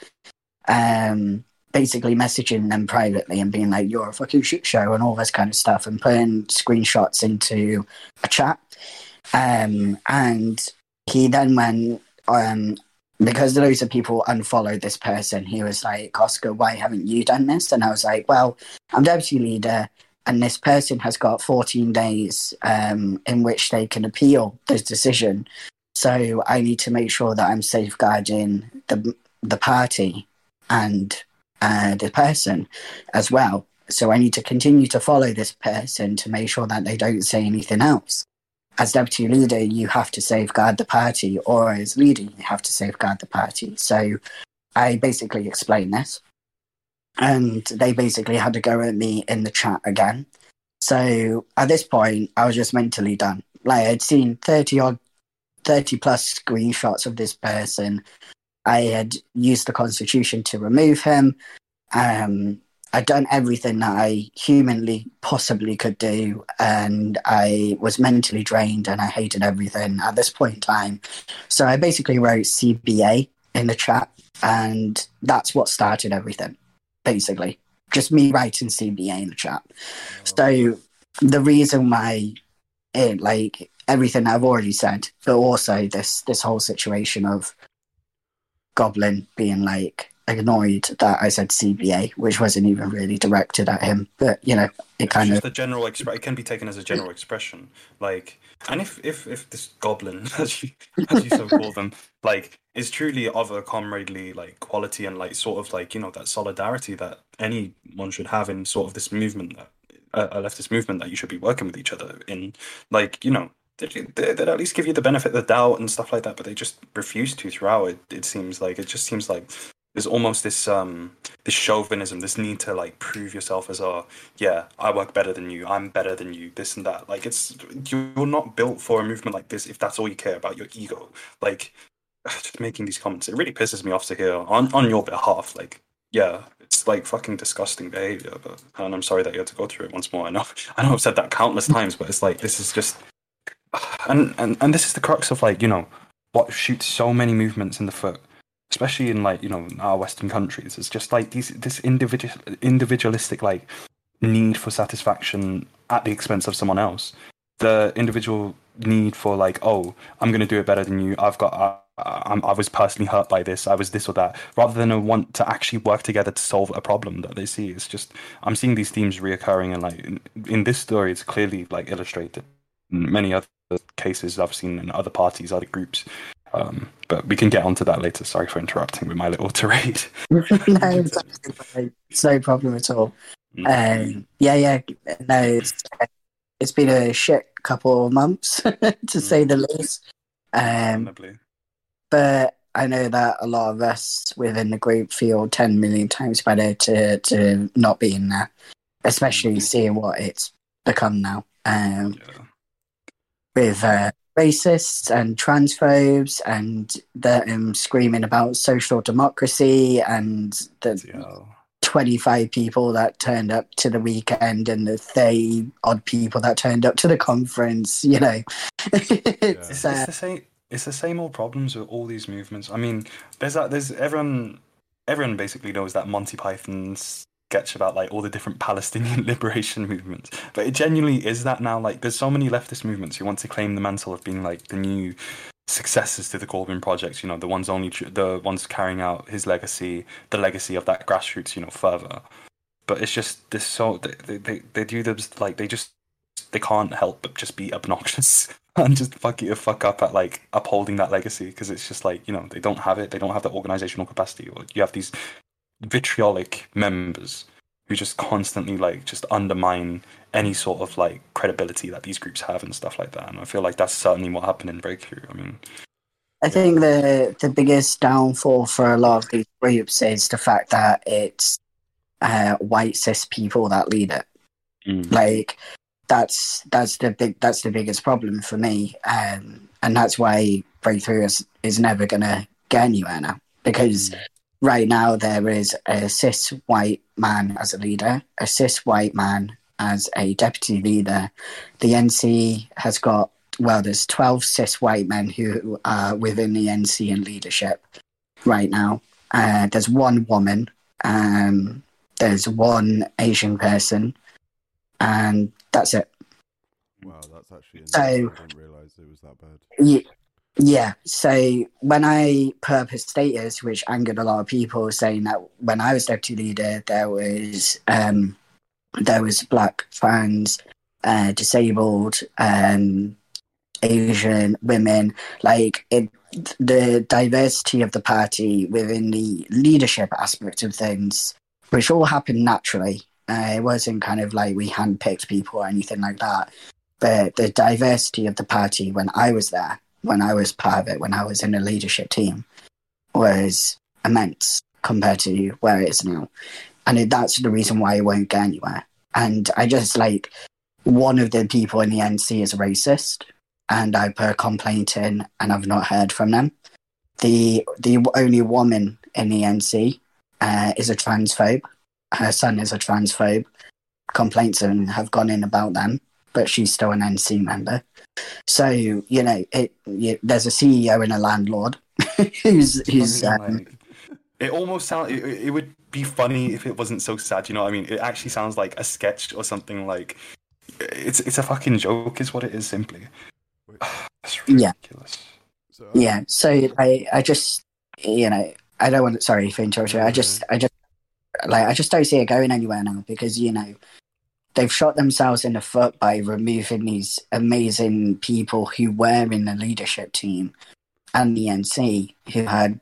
Um basically messaging them privately and being like, "You're a fucking shit show" and all this kind of stuff, and putting screenshots into a chat. Um, and he then went um, because loads of people unfollowed this person. He was like, "Oscar, why haven't you done this?" And I was like, "Well, I'm deputy leader." And this person has got 14 days um, in which they can appeal this decision. So I need to make sure that I'm safeguarding the the party and uh, the person as well. So I need to continue to follow this person to make sure that they don't say anything else. As deputy leader, you have to safeguard the party, or as leader, you have to safeguard the party. So I basically explained this, and they basically had to go at me in the chat again. So at this point, I was just mentally done. Like I'd seen 30 odd, 30 plus screenshots of this person I had used the Constitution to remove him. Um, I'd done everything that I humanly possibly could do, and I was mentally drained and I hated everything at this point in time. So I basically wrote CBA in the chat, and that's what started everything, basically. Just me writing CBA in the chat. So the reason why it, like, everything I've already said, but also this this whole situation of Goblin being like annoyed that I said CBA, which wasn't even really directed at him. But you know, it kind it's of the general expression. It can be taken as a general expression, like. And if if if this goblin, as you as you so call them, like is truly of a comradely like quality and like sort of like you know that solidarity that anyone should have in sort of this movement that uh, a leftist movement that you should be working with each other in, like you know they'd, at least give you the benefit of the doubt and stuff like that, but they just refuse to throughout. It, it seems like it just seems like there's almost this um this chauvinism, this need to like prove yourself as a yeah, I work better than you, I'm better than you, this and that. Like it's you're not built for a movement like this if that's all you care about, your ego. Like just making these comments, it really pisses me off to hear on on your behalf. Like yeah, it's like fucking disgusting behavior. But and I'm sorry that you had to go through it once more. I know I know I've said that countless times, but it's like this is just and, and and this is the crux of like you know what shoots so many movements in the foot especially in like you know our western countries it's just like these this individual individualistic like need for satisfaction at the expense of someone else. The individual need for like, oh, I'm going to do it better than you. I've got. Uh, i was personally hurt by this. I was this or that, rather than a want to actually work together to solve a problem that they see. It's just I'm seeing these themes reoccurring, and like in, in this story, it's clearly like illustrated. Many other cases I've seen in other parties, other groups, um, but we can get onto that later. Sorry for interrupting with my little tirade. no, it's, no problem at all. Mm. Um, yeah, yeah, no, it's, it's been a shit couple of months to mm. say the least. Um, but I know that a lot of us within the group feel 10 million times better to, to not be in there, especially mm. seeing what it's become now. Um, yeah. With uh, racists and transphobes and them um, screaming about social democracy and the yeah. 25 people that turned up to the weekend and the 30 odd people that turned up to the conference, you know. it's, uh, it's, the same. It's the same old problems with all these movements. I mean, there's that. There's everyone. Everyone basically knows that Monty Python's sketch about like all the different Palestinian liberation movements. But it genuinely is that now. Like, there's so many leftist movements who want to claim the mantle of being like the new successors to the Corbyn project. You know, the ones only the ones carrying out his legacy, the legacy of that grassroots. You know, further. But it's just this so they they, they do this like they just they can't help but just be obnoxious and just fuck you fuck up at like upholding that legacy because it's just like you know they don't have it they don't have the organizational capacity or you have these vitriolic members who just constantly like just undermine any sort of like credibility that these groups have and stuff like that. And I feel like that's certainly what happened in Breakthrough. I mean, I think the the biggest downfall for a lot of these groups is the fact that it's uh, white cis people that lead it. Mm. Like that's that's the big that's the biggest problem for me, um, and that's why Breakthrough is, is never gonna get anywhere now because. Mm right now there is a cis white man as a leader, a cis white man as a deputy leader. The NC has got well, there's 12 cis white men who are within the NC in leadership right now. Uh, there's one woman, um, there's one Asian person, and that's it. Wow, that's actually. So, I didn't realize it was that bad. Yeah. So when I a status, which angered a lot of people, saying that when I was deputy leader, there was um, there was black fans, uh, disabled, um, Asian women, like it, the diversity of the party within the leadership aspect of things, which all happened naturally. Uh, it wasn't kind of like we handpicked people or anything like that. But the diversity of the party when I was there when I was part of it, when I was in a leadership team, was immense compared to where it is now. And that's the reason why it won't get anywhere. And I just like one of the people in the NC is a racist, and I put a complaint in, and I've not heard from them. The the only woman in the NC uh, is a transphobe. Her son is a transphobe. Complaints have gone in about them, but she's still an NC member. So you know, it, you, there's a CEO and a landlord who's who's. Um, it almost sounds. It, it, would be funny if it wasn't so sad. You know what I mean? It actually sounds like a sketch or something. Like it's it's a fucking joke, is what it is. Simply. yeah. So, um, yeah. So I I just you know I don't want. Sorry for interrupting. I just I just like I just don't see it going anywhere now because you know they've shot themselves in the foot by removing these amazing people who were in the leadership team and the NC who had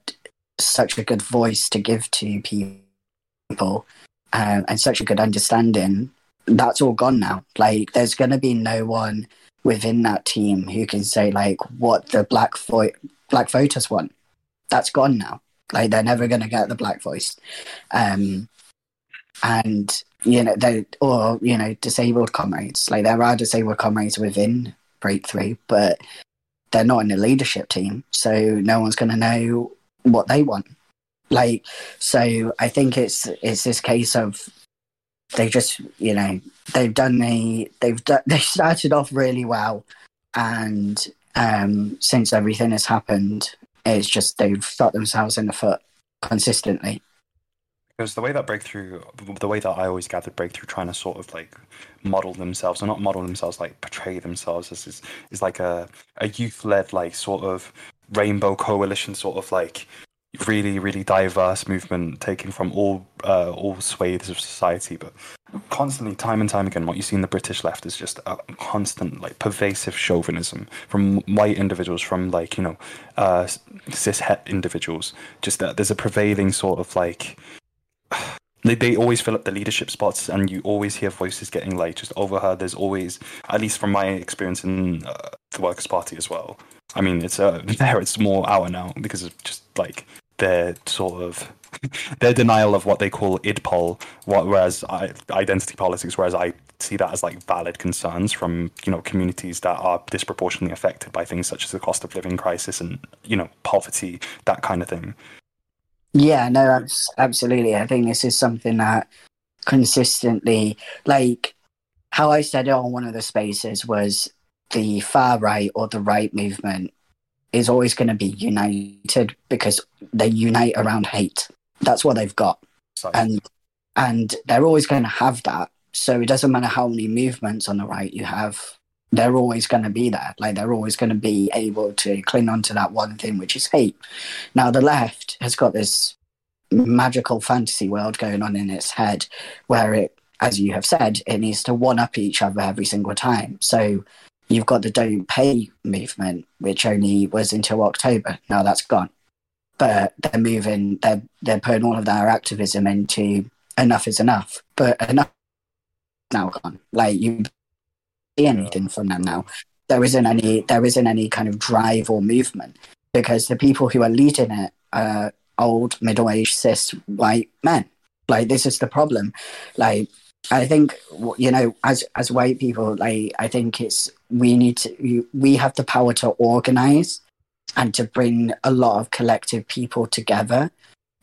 such a good voice to give to people uh, and such a good understanding. That's all gone now. Like, there's going to be no one within that team who can say like what the black vo- black voters want. That's gone now. Like, they're never going to get the black voice. Um, and you know, they or you know, disabled comrades. Like there are disabled comrades within Breakthrough, but they're not in the leadership team, so no one's going to know what they want. Like, so I think it's it's this case of they just you know they've done the they've done, they started off really well, and um, since everything has happened, it's just they've shot themselves in the foot consistently because the way that breakthrough the way that i always gathered breakthrough trying to sort of like model themselves or not model themselves like portray themselves as is, is like a, a youth-led like sort of rainbow coalition sort of like really really diverse movement taken from all uh, all swathes of society. But constantly time and time again what you see in the british left is just a constant like pervasive chauvinism from white individuals from like you know uh, cis het individuals. Just that there's a prevailing sort of like they, they always fill up the leadership spots and you always hear voices getting like just overheard there's always at least from my experience in uh, the workers party as well i mean it's uh, there it's more our now because of just like their sort of their denial of what they call idpol, whereas I, identity politics, whereas I see that as like valid concerns from you know communities that are disproportionately affected by things such as the cost of living crisis and you know poverty, that kind of thing. Yeah, no, absolutely. I think this is something that consistently, like how I said it on one of the spaces, was the far right or the right movement is always going to be united because they unite around hate. That's what they've got, Sorry. and and they're always going to have that. So it doesn't matter how many movements on the right you have, they're always going to be there. Like they're always going to be able to cling on to that one thing, which is hate. Now the left has got this magical fantasy world going on in its head, where it, as you have said, it needs to one up each other every single time. So You've got the Don't Pay movement, which only was until October. Now that's gone. But they're moving, they're, they're putting all of their activism into enough is enough. But enough now gone. Like you see anything from them now. There isn't any there isn't any kind of drive or movement because the people who are leading it are old, middle aged, cis white men. Like this is the problem. Like I think you know, as as white people, like I think it's we need to we have the power to organize and to bring a lot of collective people together.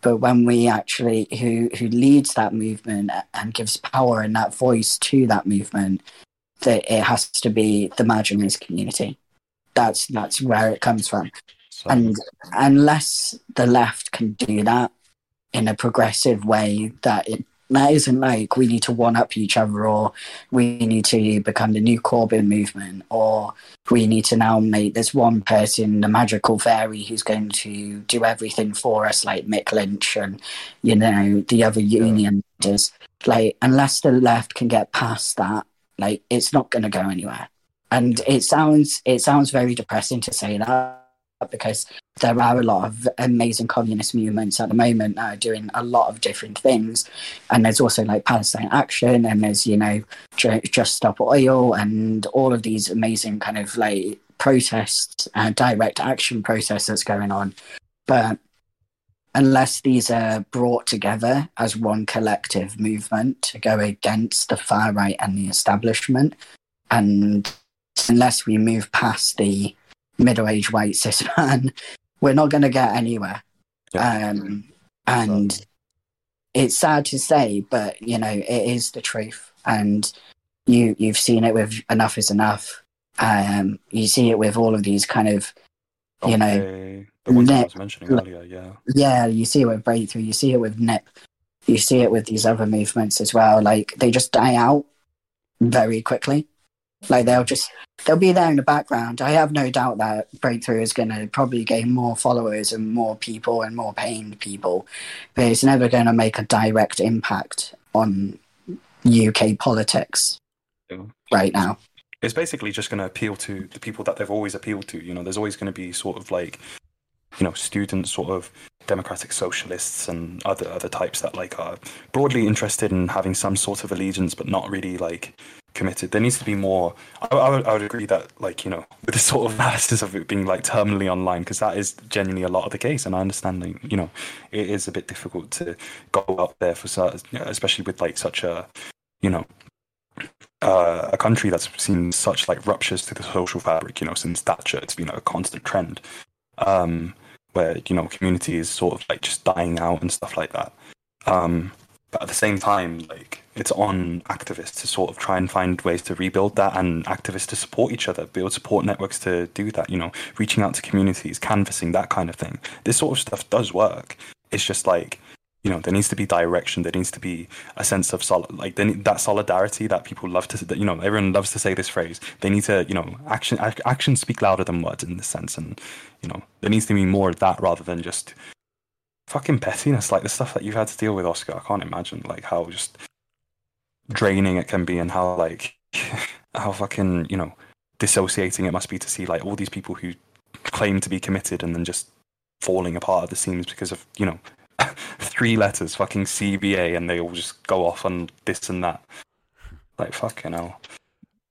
But when we actually who who leads that movement and gives power and that voice to that movement, that it has to be the marginalized community. That's that's where it comes from. So. And unless the left can do that in a progressive way that it that isn't like we need to one up each other or we need to become the new Corbyn movement or we need to now make this one person the magical fairy who's going to do everything for us like Mick Lynch and you know the other union leaders. Like unless the left can get past that, like it's not gonna go anywhere. And it sounds it sounds very depressing to say that because there are a lot of amazing communist movements at the moment that are doing a lot of different things. And there's also like Palestine Action, and there's, you know, Just Stop Oil, and all of these amazing kind of like protests and direct action process that's going on. But unless these are brought together as one collective movement to go against the far right and the establishment, and unless we move past the middle-aged white cis man, we're not going to get anywhere. Yeah. Um, and so. it's sad to say, but you know, it is the truth. And you you've seen it with enough is enough. Um, you see it with all of these kind of, you know, the ones I was mentioning earlier. Yeah, yeah. You see it with breakthrough. You see it with nip. You see it with these other movements as well. Like they just die out very quickly. Like they'll just they'll be there in the background. I have no doubt that Breakthrough is going to probably gain more followers and more people and more paying people, but it's never going to make a direct impact on UK politics yeah. right now. It's basically just going to appeal to the people that they've always appealed to. You know, there's always going to be sort of like, you know, students, sort of democratic socialists and other other types that like are broadly interested in having some sort of allegiance, but not really like committed. There needs to be more. I, I, would, I would agree that, like, you know, with the sort of analysis of it being like terminally online, because that is genuinely a lot of the case. And I understand that, you know, it is a bit difficult to go out there for certain, especially with like such a, you know, uh, a country that's seen such like ruptures to the social fabric, you know, since Thatcher. It's been a constant trend um, where, you know, community is sort of like just dying out and stuff like that. Um, but at the same time, like it's on activists to sort of try and find ways to rebuild that and activists to support each other, build support networks to do that, you know, reaching out to communities, canvassing, that kind of thing. This sort of stuff does work. It's just like you know there needs to be direction there needs to be a sense of like that solidarity that people love to you know everyone loves to say this phrase. They need to you know action actions speak louder than words in this sense and you know there needs to be more of that rather than just fucking pettiness like the stuff that you've had to deal with oscar. I can't imagine like how just draining it can be and how like how fucking you know dissociating it must be to see like all these people who claim to be committed and then just falling apart at the seams because of you know three letters, fucking CBA, and they all just go off on this and that. Like fucking hell.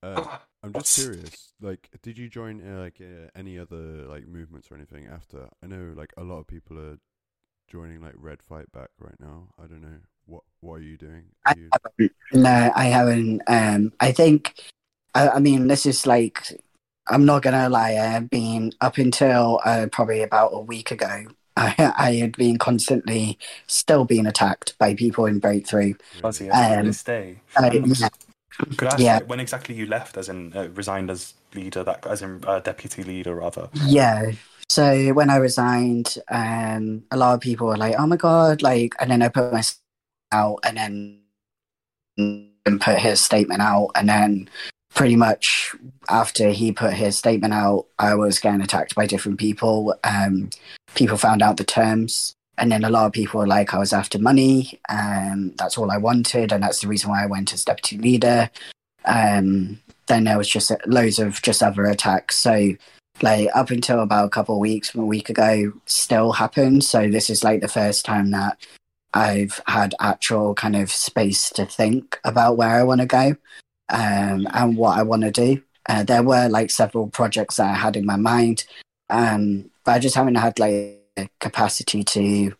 Uh, I'm just curious. Like, did you join uh, like uh, any other like movements or anything after? I know like a lot of people are joining like Red Fight Back right now. I don't know what what are you doing? Are you... I no, I haven't. Um, I think. I, I mean, this is like I'm not gonna lie. I've been up until uh, probably about a week ago, I, I had been constantly still being attacked by people in Breakthrough. Was he um, this day? Uh, yeah. Could I ask yeah. when exactly you left, as in uh, resigned as leader, that as in uh, deputy leader, rather? Yeah. So when I resigned, um, a lot of people were like, "Oh my god!" Like, and then I put my out, and then and put his statement out, and then pretty much after he put his statement out, I was getting attacked by different people. Um, people found out the terms, and then a lot of people were like, I was after money, and that's all I wanted, and that's the reason why I went as deputy leader. Um, then there was just loads of just other attacks. So, like up until about a couple of weeks, a week ago, still happened. So this is like the first time that I've had actual kind of space to think about where I want to go um, and what I want to do. Uh, there were like several projects that I had in my mind, um, but I just haven't had like a capacity to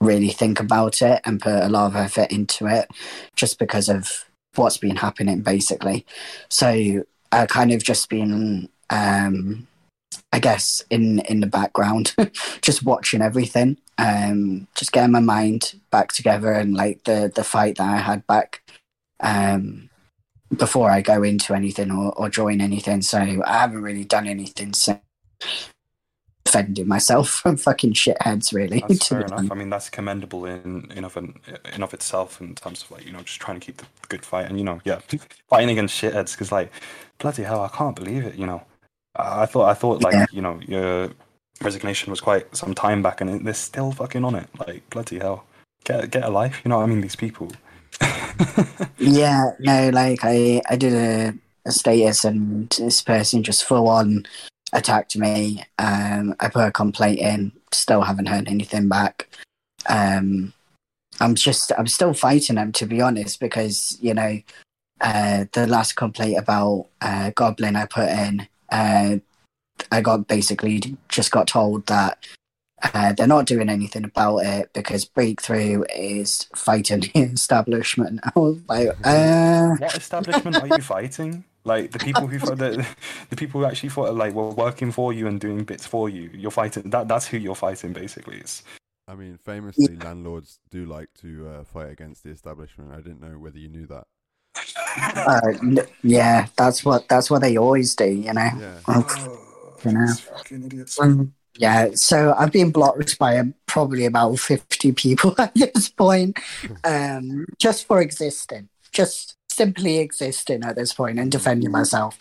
really think about it and put a lot of effort into it, just because of what's been happening basically. So I kind of just been, um, I guess, in in the background, just watching everything, um, just getting my mind back together and like the the fight that I had back. Um, before I go into anything or, or join anything. So I haven't really done anything since defending myself from fucking shitheads. Really, that's fair enough. I mean, that's commendable in in of an, in of itself in terms of like you know just trying to keep the good fight and you know yeah fighting against shitheads because like bloody hell I can't believe it. You know, I thought I thought like yeah. you know your resignation was quite some time back and they're still fucking on it. Like bloody hell, get get a life. You know what I mean? These people yeah, no, like I, I did a, a status and this person just full on attacked me. Um, I put a complaint in, still haven't heard anything back. Um, I'm just, I'm still fighting them to be honest, because you know, uh, the last complaint about uh, Goblin I put in, uh, I got basically just got told that uh, they're not doing anything about it because Breakthrough is fighting the establishment. I was like, uh... what establishment are you fighting? Like the people who the, the people who actually thought like were working for you and doing bits for you. You're fighting that. That's who you're fighting. Basically, it's. I mean, famously, yeah. landlords do like to uh, fight against the establishment. I didn't know whether you knew that. Uh, yeah, that's what that's what they always do. You know. Yeah. Oh, you know. Um, yeah, so I've been blocked by probably about 50 people at this point, um, just for existing, just simply existing at this point and defending myself.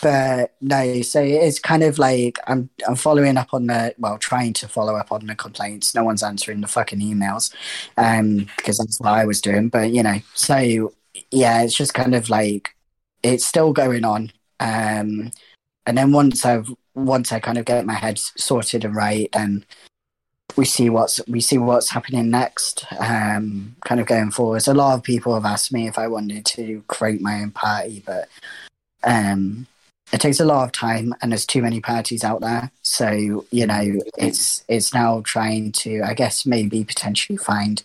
But no, so it's kind of like I'm I'm following up on the well, trying to follow up on the complaints. No one's answering the fucking emails, um, because that's what I was doing. But you know, so yeah, it's just kind of like it's still going on. Um, and then once I've once I kind of get my head sorted and right, and we see what's we see what's happening next. Um, kind of going forward. A lot of people have asked me if I wanted to create my own party, but um, it takes a lot of time, and there's too many parties out there. So you know, it's it's now trying to, I guess, maybe potentially find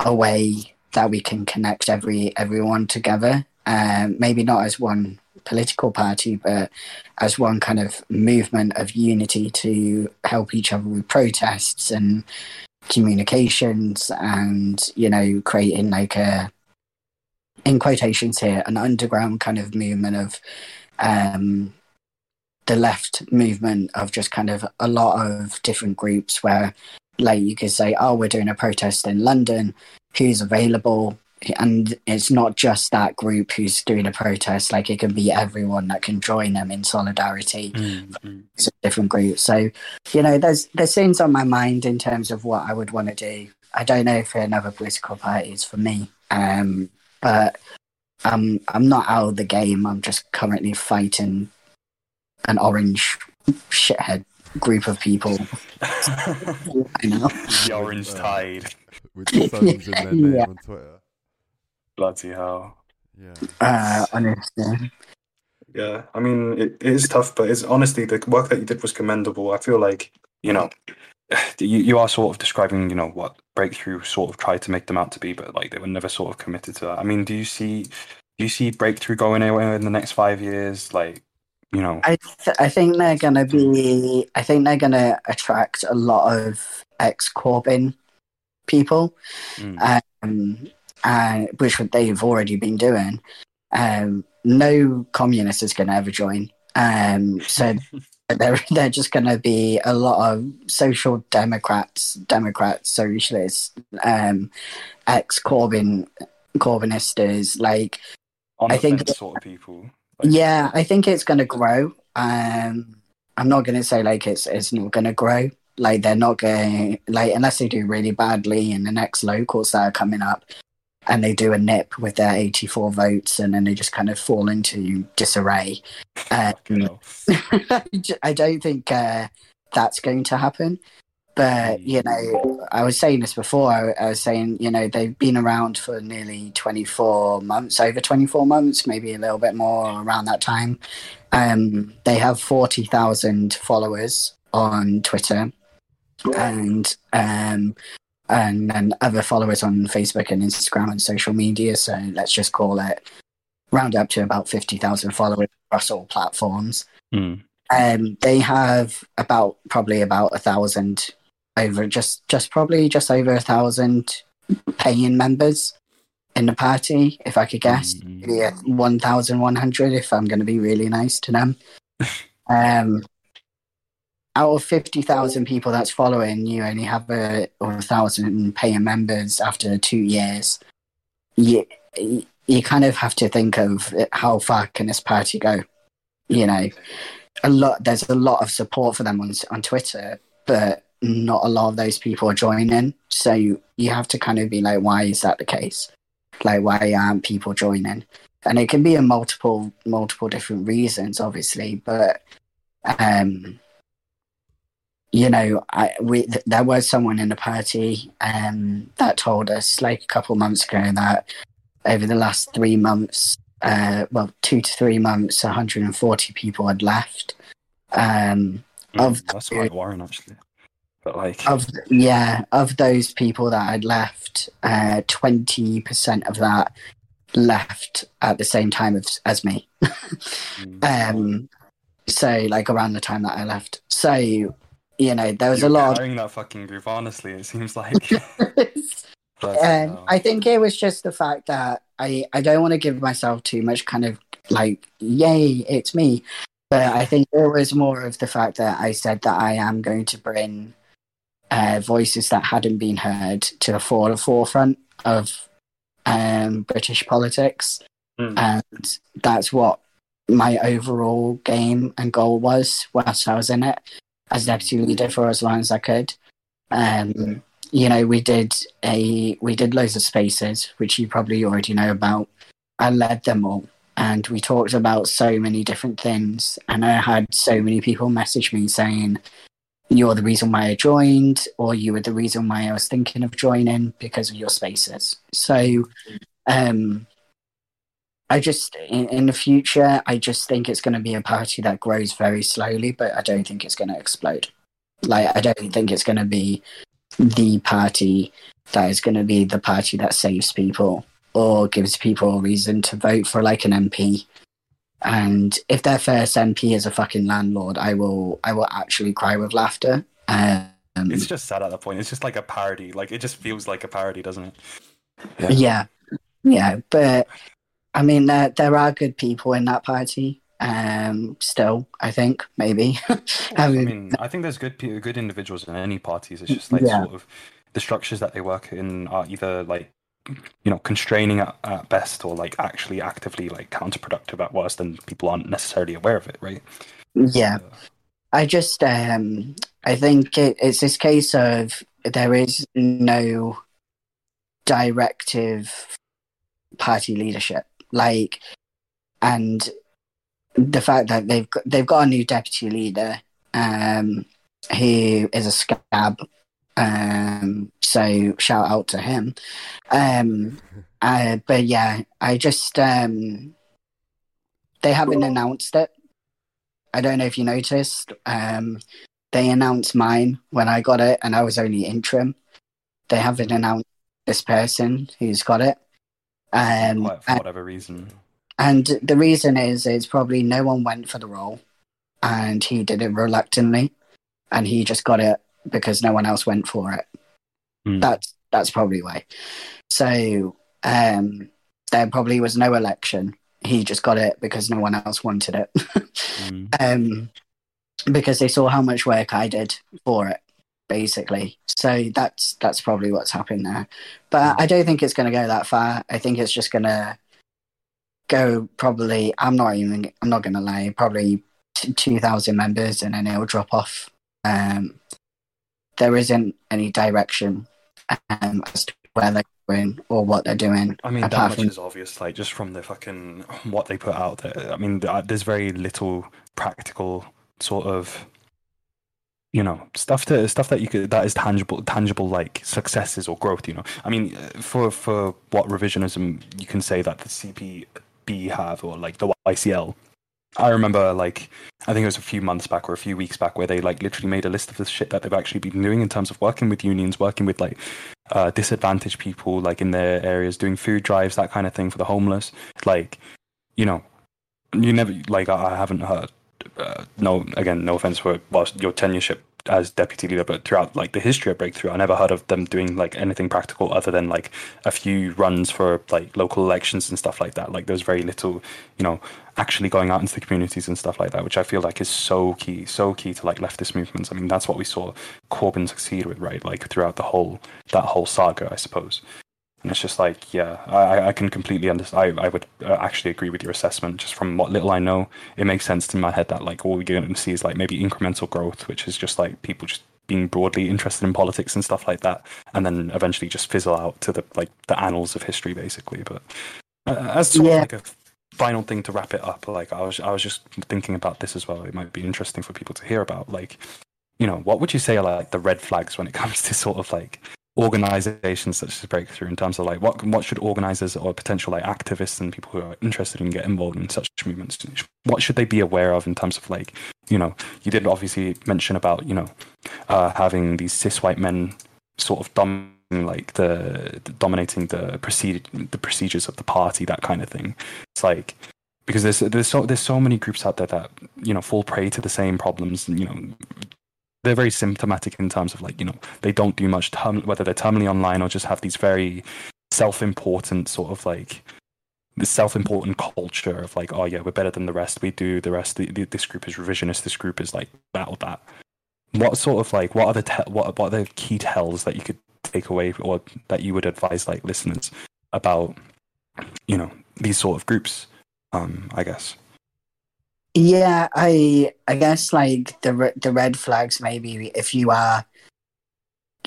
a way that we can connect every everyone together. Um, maybe not as one political party, but as one kind of movement of unity to help each other with protests and communications and, you know, creating like a, in quotations here, an underground kind of movement of um, the left movement of just kind of a lot of different groups where like you could say, oh, we're doing a protest in London. Who's available? And it's not just that group who's doing a protest. Like it can be everyone that can join them in solidarity. Mm-hmm. Different groups So, you know, there's there's things on my mind in terms of what I would want to do. I don't know if another political party is for me, um, but I'm I'm not out of the game. I'm just currently fighting an orange shithead group of people. I know. the orange tide. With the suns in their name Yeah. on Twitter. Bloody hell. Yeah. Uh, honestly, Yeah, I mean, it, it is tough, but it's honestly the work that you did was commendable. I feel like you know, you you are sort of describing you know what breakthrough sort of tried to make them out to be, but like they were never sort of committed to that. I mean, do you see do you see breakthrough going anywhere in the next five years? Like, you know, I th- I think they're gonna be. I think they're gonna attract a lot of ex Corbyn people. mm, um, uh, which they've already been doing. Um, no communist is going to ever join. Um, so they're they're just going to be a lot of social democrats, Democrats, socialists, um, ex Corbyn Corbynistas. Like, I think- sort of people. Like, yeah, I think it's going to grow. Um, I'm not going to say like it's it's not going to grow. Like they're not going like unless they do really badly in the next locals that are coming up, and they do a nip with their 84 votes, and then they just kind of fall into disarray. Um. I don't think uh, that's going to happen. But you know, I was saying this before. I, I was saying, you know, they've been around for nearly 24 months, over 24 months, maybe a little bit more around that time. Um, they have 40,000 followers on Twitter, and um, and then other followers on Facebook and Instagram and social media. So let's just call it round up to about 50,000 followers across all platforms. Mm, Um, they have about probably about a thousand over just just probably just over a thousand paying members in the party. If I could guess, Mm. maybe one thousand one hundred. If I'm going to be really nice to them, um, out of fifty thousand people that's following, you only have a or a thousand paying members after two years. You you kind of have to think of how far can this party go. You know, a lot there's a lot of support for them on on Twitter, but not a lot of those people are joining. So you, you have to kind of be like, why is that the case? Like, why aren't people joining? And it can be a multiple multiple different reasons, obviously, but um, you know, I we th- there was someone in the party um that told us like a couple months ago that over the last three months uh, well, two to three months, 140 people had left. Um, mm, Of- that's quite worrying, actually. But like, of yeah, of those people that had left, uh, 20% of that left at the same time as, as me. mm, Um, so like around the time that I left. So you know, there was you're a lot. carrying that fucking group. Honestly, it seems like. Of, Bloody Um. I think it was just the fact that I, I don't want to give myself too much kind of like, yay, it's me. But I think it was more of the fact that I said that I am going to bring uh, voices that hadn't been heard to the fore- forefront of um, British politics. Mm. And that's what my overall game and goal was whilst I was in it as deputy leader for as long as I could. Um, you know, we did a we did loads of spaces, which you probably already know about. I led them all, and we talked about so many different things. And I had so many people message me saying, "You're the reason why I joined," or "You were the reason why I was thinking of joining because of your spaces." So, um, I just in, in the future, I just think it's going to be a party that grows very slowly, but I don't think it's going to explode. Like, I don't think it's going to be the party that is going to be the party that saves people or gives people a reason to vote for like an MP. And if their first MP is a fucking landlord, I will I will actually cry with laughter. Um, It's just sad at that point. It's just like a parody. Like it just feels like a parody, doesn't it? yeah, yeah. But I mean, there there are good people in that party. Um, still, I think maybe. I mean, I think there's good good individuals in any parties. It's just like yeah. sort of the structures that they work in are either like you know constraining at, at best or like actually actively like counterproductive at worst, and people aren't necessarily aware of it, right? Yeah, uh, I just um, I think it, it's this case of there is no directive party leadership, like, and the fact that they've got, they've got a new deputy leader um, who is a scab. Um, so shout out to him. Um, uh, but yeah, I just um, they haven't announced it. I don't know if you noticed. Um, they announced mine when I got it, and I was only interim. They haven't announced this person who's got it. Um, for whatever reason. And the reason is, is probably no one went for the role, and he did it reluctantly, and he just got it because no one else went for it. Mm. That's that's probably why. So um, there probably was no election. He just got it because no one else wanted it. mm. um, because they saw how much work I did for it, basically. So that's that's probably what's happened there. But mm. I don't think it's going to go that far. I think it's just going to go probably. I'm not even. I'm not going to lie. Probably two thousand members, and then it'll drop off. Um, there isn't any direction um, as to where they're going or what they're doing. I mean, that much from... is obvious. Like just from the fucking what they put out there. I mean, there's very little practical sort of you know stuff to stuff that you could that is tangible tangible like successes or growth you know. I mean for for what revisionism you can say that the cpb have or like the ycl i remember like i think it was a few months back or a few weeks back where they like literally made a list of the shit that they've actually been doing in terms of working with unions working with like uh, disadvantaged people like in their areas doing food drives that kind of thing for the homeless. Like you know you never like i haven't heard uh, no, again, no offense for whilst your tenureship as deputy leader, but throughout like the history of Breakthrough, I never heard of them doing like anything practical other than like a few runs for like local elections and stuff like that. Like there's very little, you know, actually going out into the communities and stuff like that, which I feel like is so key, so key to like leftist movements. I mean, that's what we saw Corbyn succeed with, right? Like throughout the whole that whole saga, I suppose. And it's just like, yeah, I, I can completely understand. I, I would uh, actually agree with your assessment. Just from what little I know, it makes sense in my head that like all we're going to see is like maybe incremental growth, which is just like people just being broadly interested in politics and stuff like that, and then eventually just fizzle out to the like the annals of history, basically. But uh, as sort yeah. of like a final thing to wrap it up, like I was I was just thinking about this as well. It might be interesting for people to hear about. Like, you know, what would you say are like the red flags when it comes to sort of like organizations such as breakthrough in terms of like what what should organizers or potential like activists and people who are interested in get involved in such movements what should they be aware of in terms of like you know you did obviously mention about you know uh, having these cis white men sort of dominating like the, the dominating the procedure the procedures of the party that kind of thing. It's like because there's there's so there's so many groups out there that you know fall prey to the same problems you know they're very symptomatic in terms of like you know they don't do much term, whether they're terminally online or just have these very self-important sort of like self-important culture of like oh yeah we're better than the rest we do the rest the, this group is revisionist this group is like that or that. What sort of like what are the te- what, what are the key tells that you could take away or that you would advise like listeners about you know these sort of groups um i guess yeah, I I guess like the the red flags maybe if you are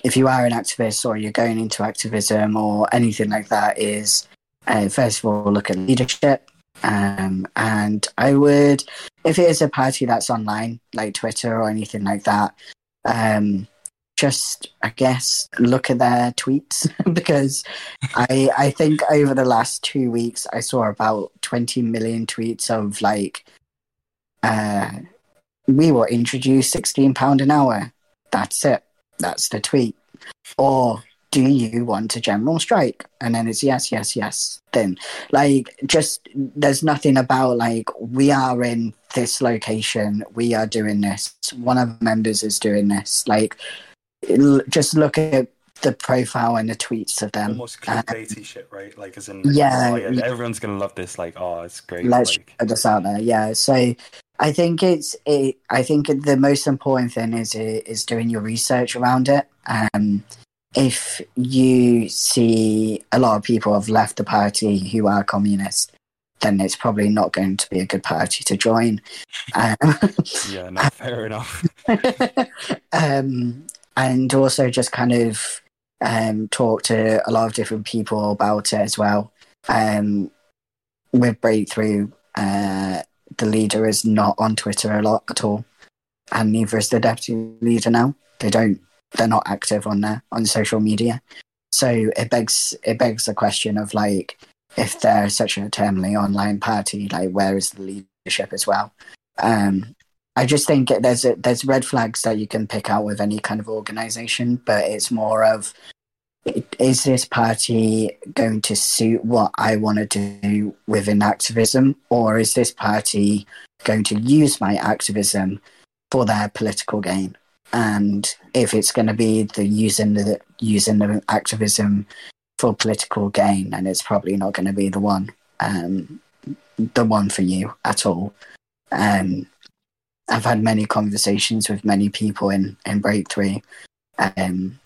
if you are an activist or you're going into activism or anything like that is uh, first of all look at leadership. Um, and I would if it is a party that's online like Twitter or anything like that um, just I guess look at their tweets. Because I I think over the last two weeks I saw about 20 million tweets of like uh, we will introduce £16 an hour. That's it. That's the tweet. Or do you want a general strike? And then it's yes, yes, yes. Then, like, just there's nothing about like we are in this location, we are doing this. One of the members is doing this. Like, just look at the profile and the tweets of them. Almost clickbaity uh, shit, right? Like, as in, yeah, oh, yeah, everyone's gonna love this. Like, oh, it's great. Let's like, this out there. Yeah. So I think it's it. I think the most important thing is is doing your research around it. Um, if you see a lot of people have left the party who are communist, then it's probably not going to be a good party to join. Um, yeah, no, fair enough. um, and also just kind of um, talk to a lot of different people about it as well. Um, with Breakthrough, uh, the leader is not on Twitter a lot at all, and neither is the deputy leader now. They don't. They're not active on there on social media. So it begs it begs the question of like if they're such a terminally online party, like where is the leadership as well? Um, I just think there's a, there's red flags that you can pick out with any kind of organization, but it's more of is this party going to suit what I want to do within activism, or is this party going to use my activism for their political gain? And if it's going to be the using the using the activism for political gain, and it's probably not going to be the one, um, the one for you at all. Um, I've had many conversations with many people in in Breakthrough, um,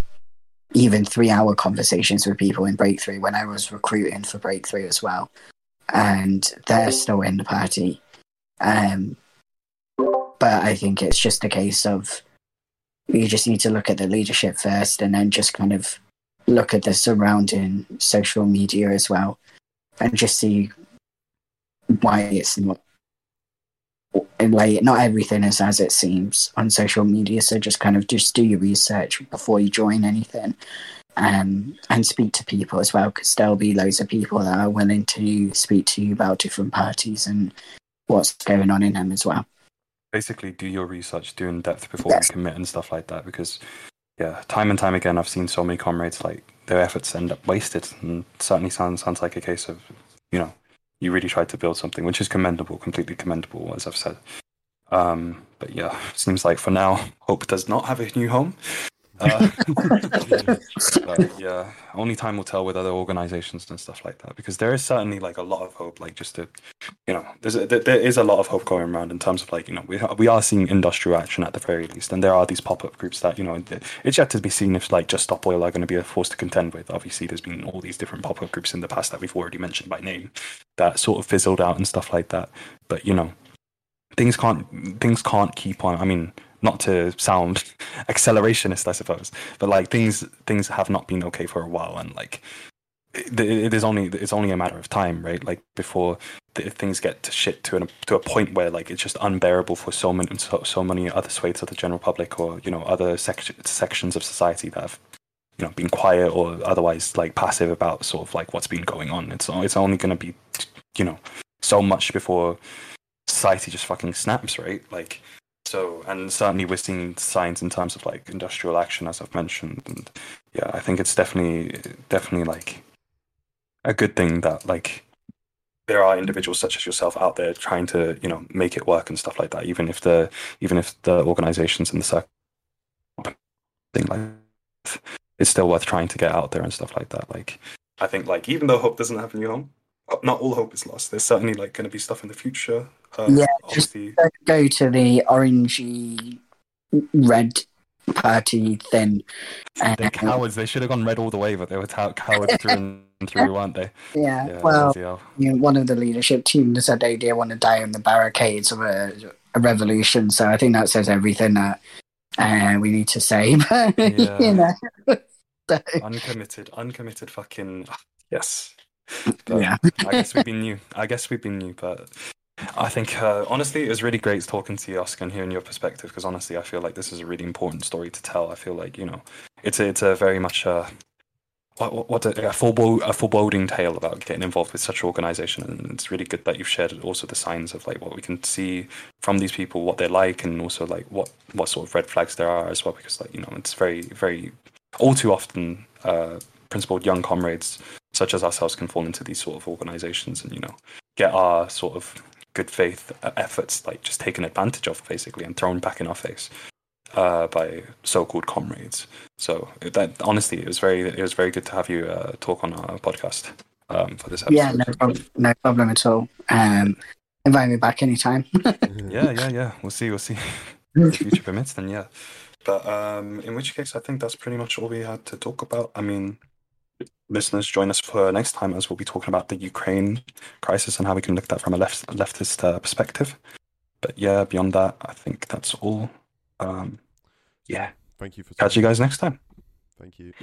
even three hour conversations with people in Breakthrough when I was recruiting for Breakthrough as well, and they're still in the party. Um, but I think it's just a case of you just need to look at the leadership first, and then just kind of look at the surrounding social media as well and just see why it's not like not everything is as it seems on social media so just kind of just do your research before you join anything um, and speak to people as well because there'll be loads of people that are willing to speak to you about different parties and what's going on in them as well basically do your research do in depth before yes. you commit and stuff like that because yeah, time and time again, I've seen so many comrades like their efforts end up wasted, and certainly sounds sounds like a case of you know you really tried to build something, which is commendable, completely commendable, as I've said. Um, but yeah, seems like for now, Hope does not have a new home. Uh, but yeah, only time will tell with other organizations and stuff like that because there is certainly like a lot of hope. Like just to, you know, there's a, there is a lot of hope going around in terms of like you know we we are seeing industrial action at the very least, and there are these pop up groups that you know it's yet to be seen if like Just Stop Oil are going to be a force to contend with. Obviously, there's been all these different pop up groups in the past that we've already mentioned by name that sort of fizzled out and stuff like that. But you know, things can't things can't keep on. I mean not to sound accelerationist, I suppose, but like things things have not been okay for a while, and like it, it is only it's only a matter of time, right? Like before the, things get to shit to an, to a point where like it's just unbearable for so many so, so many other swathes of the general public or you know other sec- sections of society that have you know been quiet or otherwise like passive about sort of like what's been going on. It's it's only going to be you know so much before society just fucking snaps, right? Like so, and certainly we're seeing signs in terms of like industrial action, as I've mentioned, and yeah, I think it's definitely, definitely like a good thing that like there are individuals such as yourself out there trying to, you know, make it work and stuff like that. Even if the, even if the organizations in the circle thing like, it's still worth trying to get out there and stuff like that. Like, I think like even though hope doesn't have a new home, not all hope is lost. There's certainly like going to be stuff in the future. Uh, yeah, just go to the orangey red party thing. They're cowards. They should have gone red all the way, but they were t- cowards through and through, weren't they? Yeah. yeah well, you know, one of the leadership team said they didn't want to die on the barricades of a, a revolution. So I think that says everything that uh, we need to say. But, yeah. you know. Uncommitted, uncommitted fucking. Yes. Yeah. I guess we've been new. I guess we've been new, but I think uh, honestly, it was really great talking to you, Oscar, and hearing your perspective. Because honestly, I feel like this is a really important story to tell. I feel like you know, it's a, it's a very much a uh, what, what a, a, forebod- a foreboding tale about getting involved with such an organization, and it's really good that you've shared also the signs of like what we can see from these people, what they're like, and also like what what sort of red flags there are as well. Because like you know, it's very very all too often uh, principled young comrades such as ourselves can fall into these sort of organizations and you know get our sort of good faith efforts like just taken advantage of basically and thrown back in our face uh, by so-called comrades. So that honestly, it was very it was very good to have you uh, talk on our podcast um, for this episode. Yeah, no problem, no problem at all. Um, invite me back anytime. yeah, yeah, yeah. We'll see. We'll see. if the future permits, then yeah. But um, in which case, I think that's pretty much all we had to talk about. I mean, listeners, join us for next time as we'll be talking about the Ukraine crisis and how we can look at that from a left leftist uh, perspective. But yeah, beyond that, I think that's all. Um, yeah. Thank you for catch you guys next time. Thank you.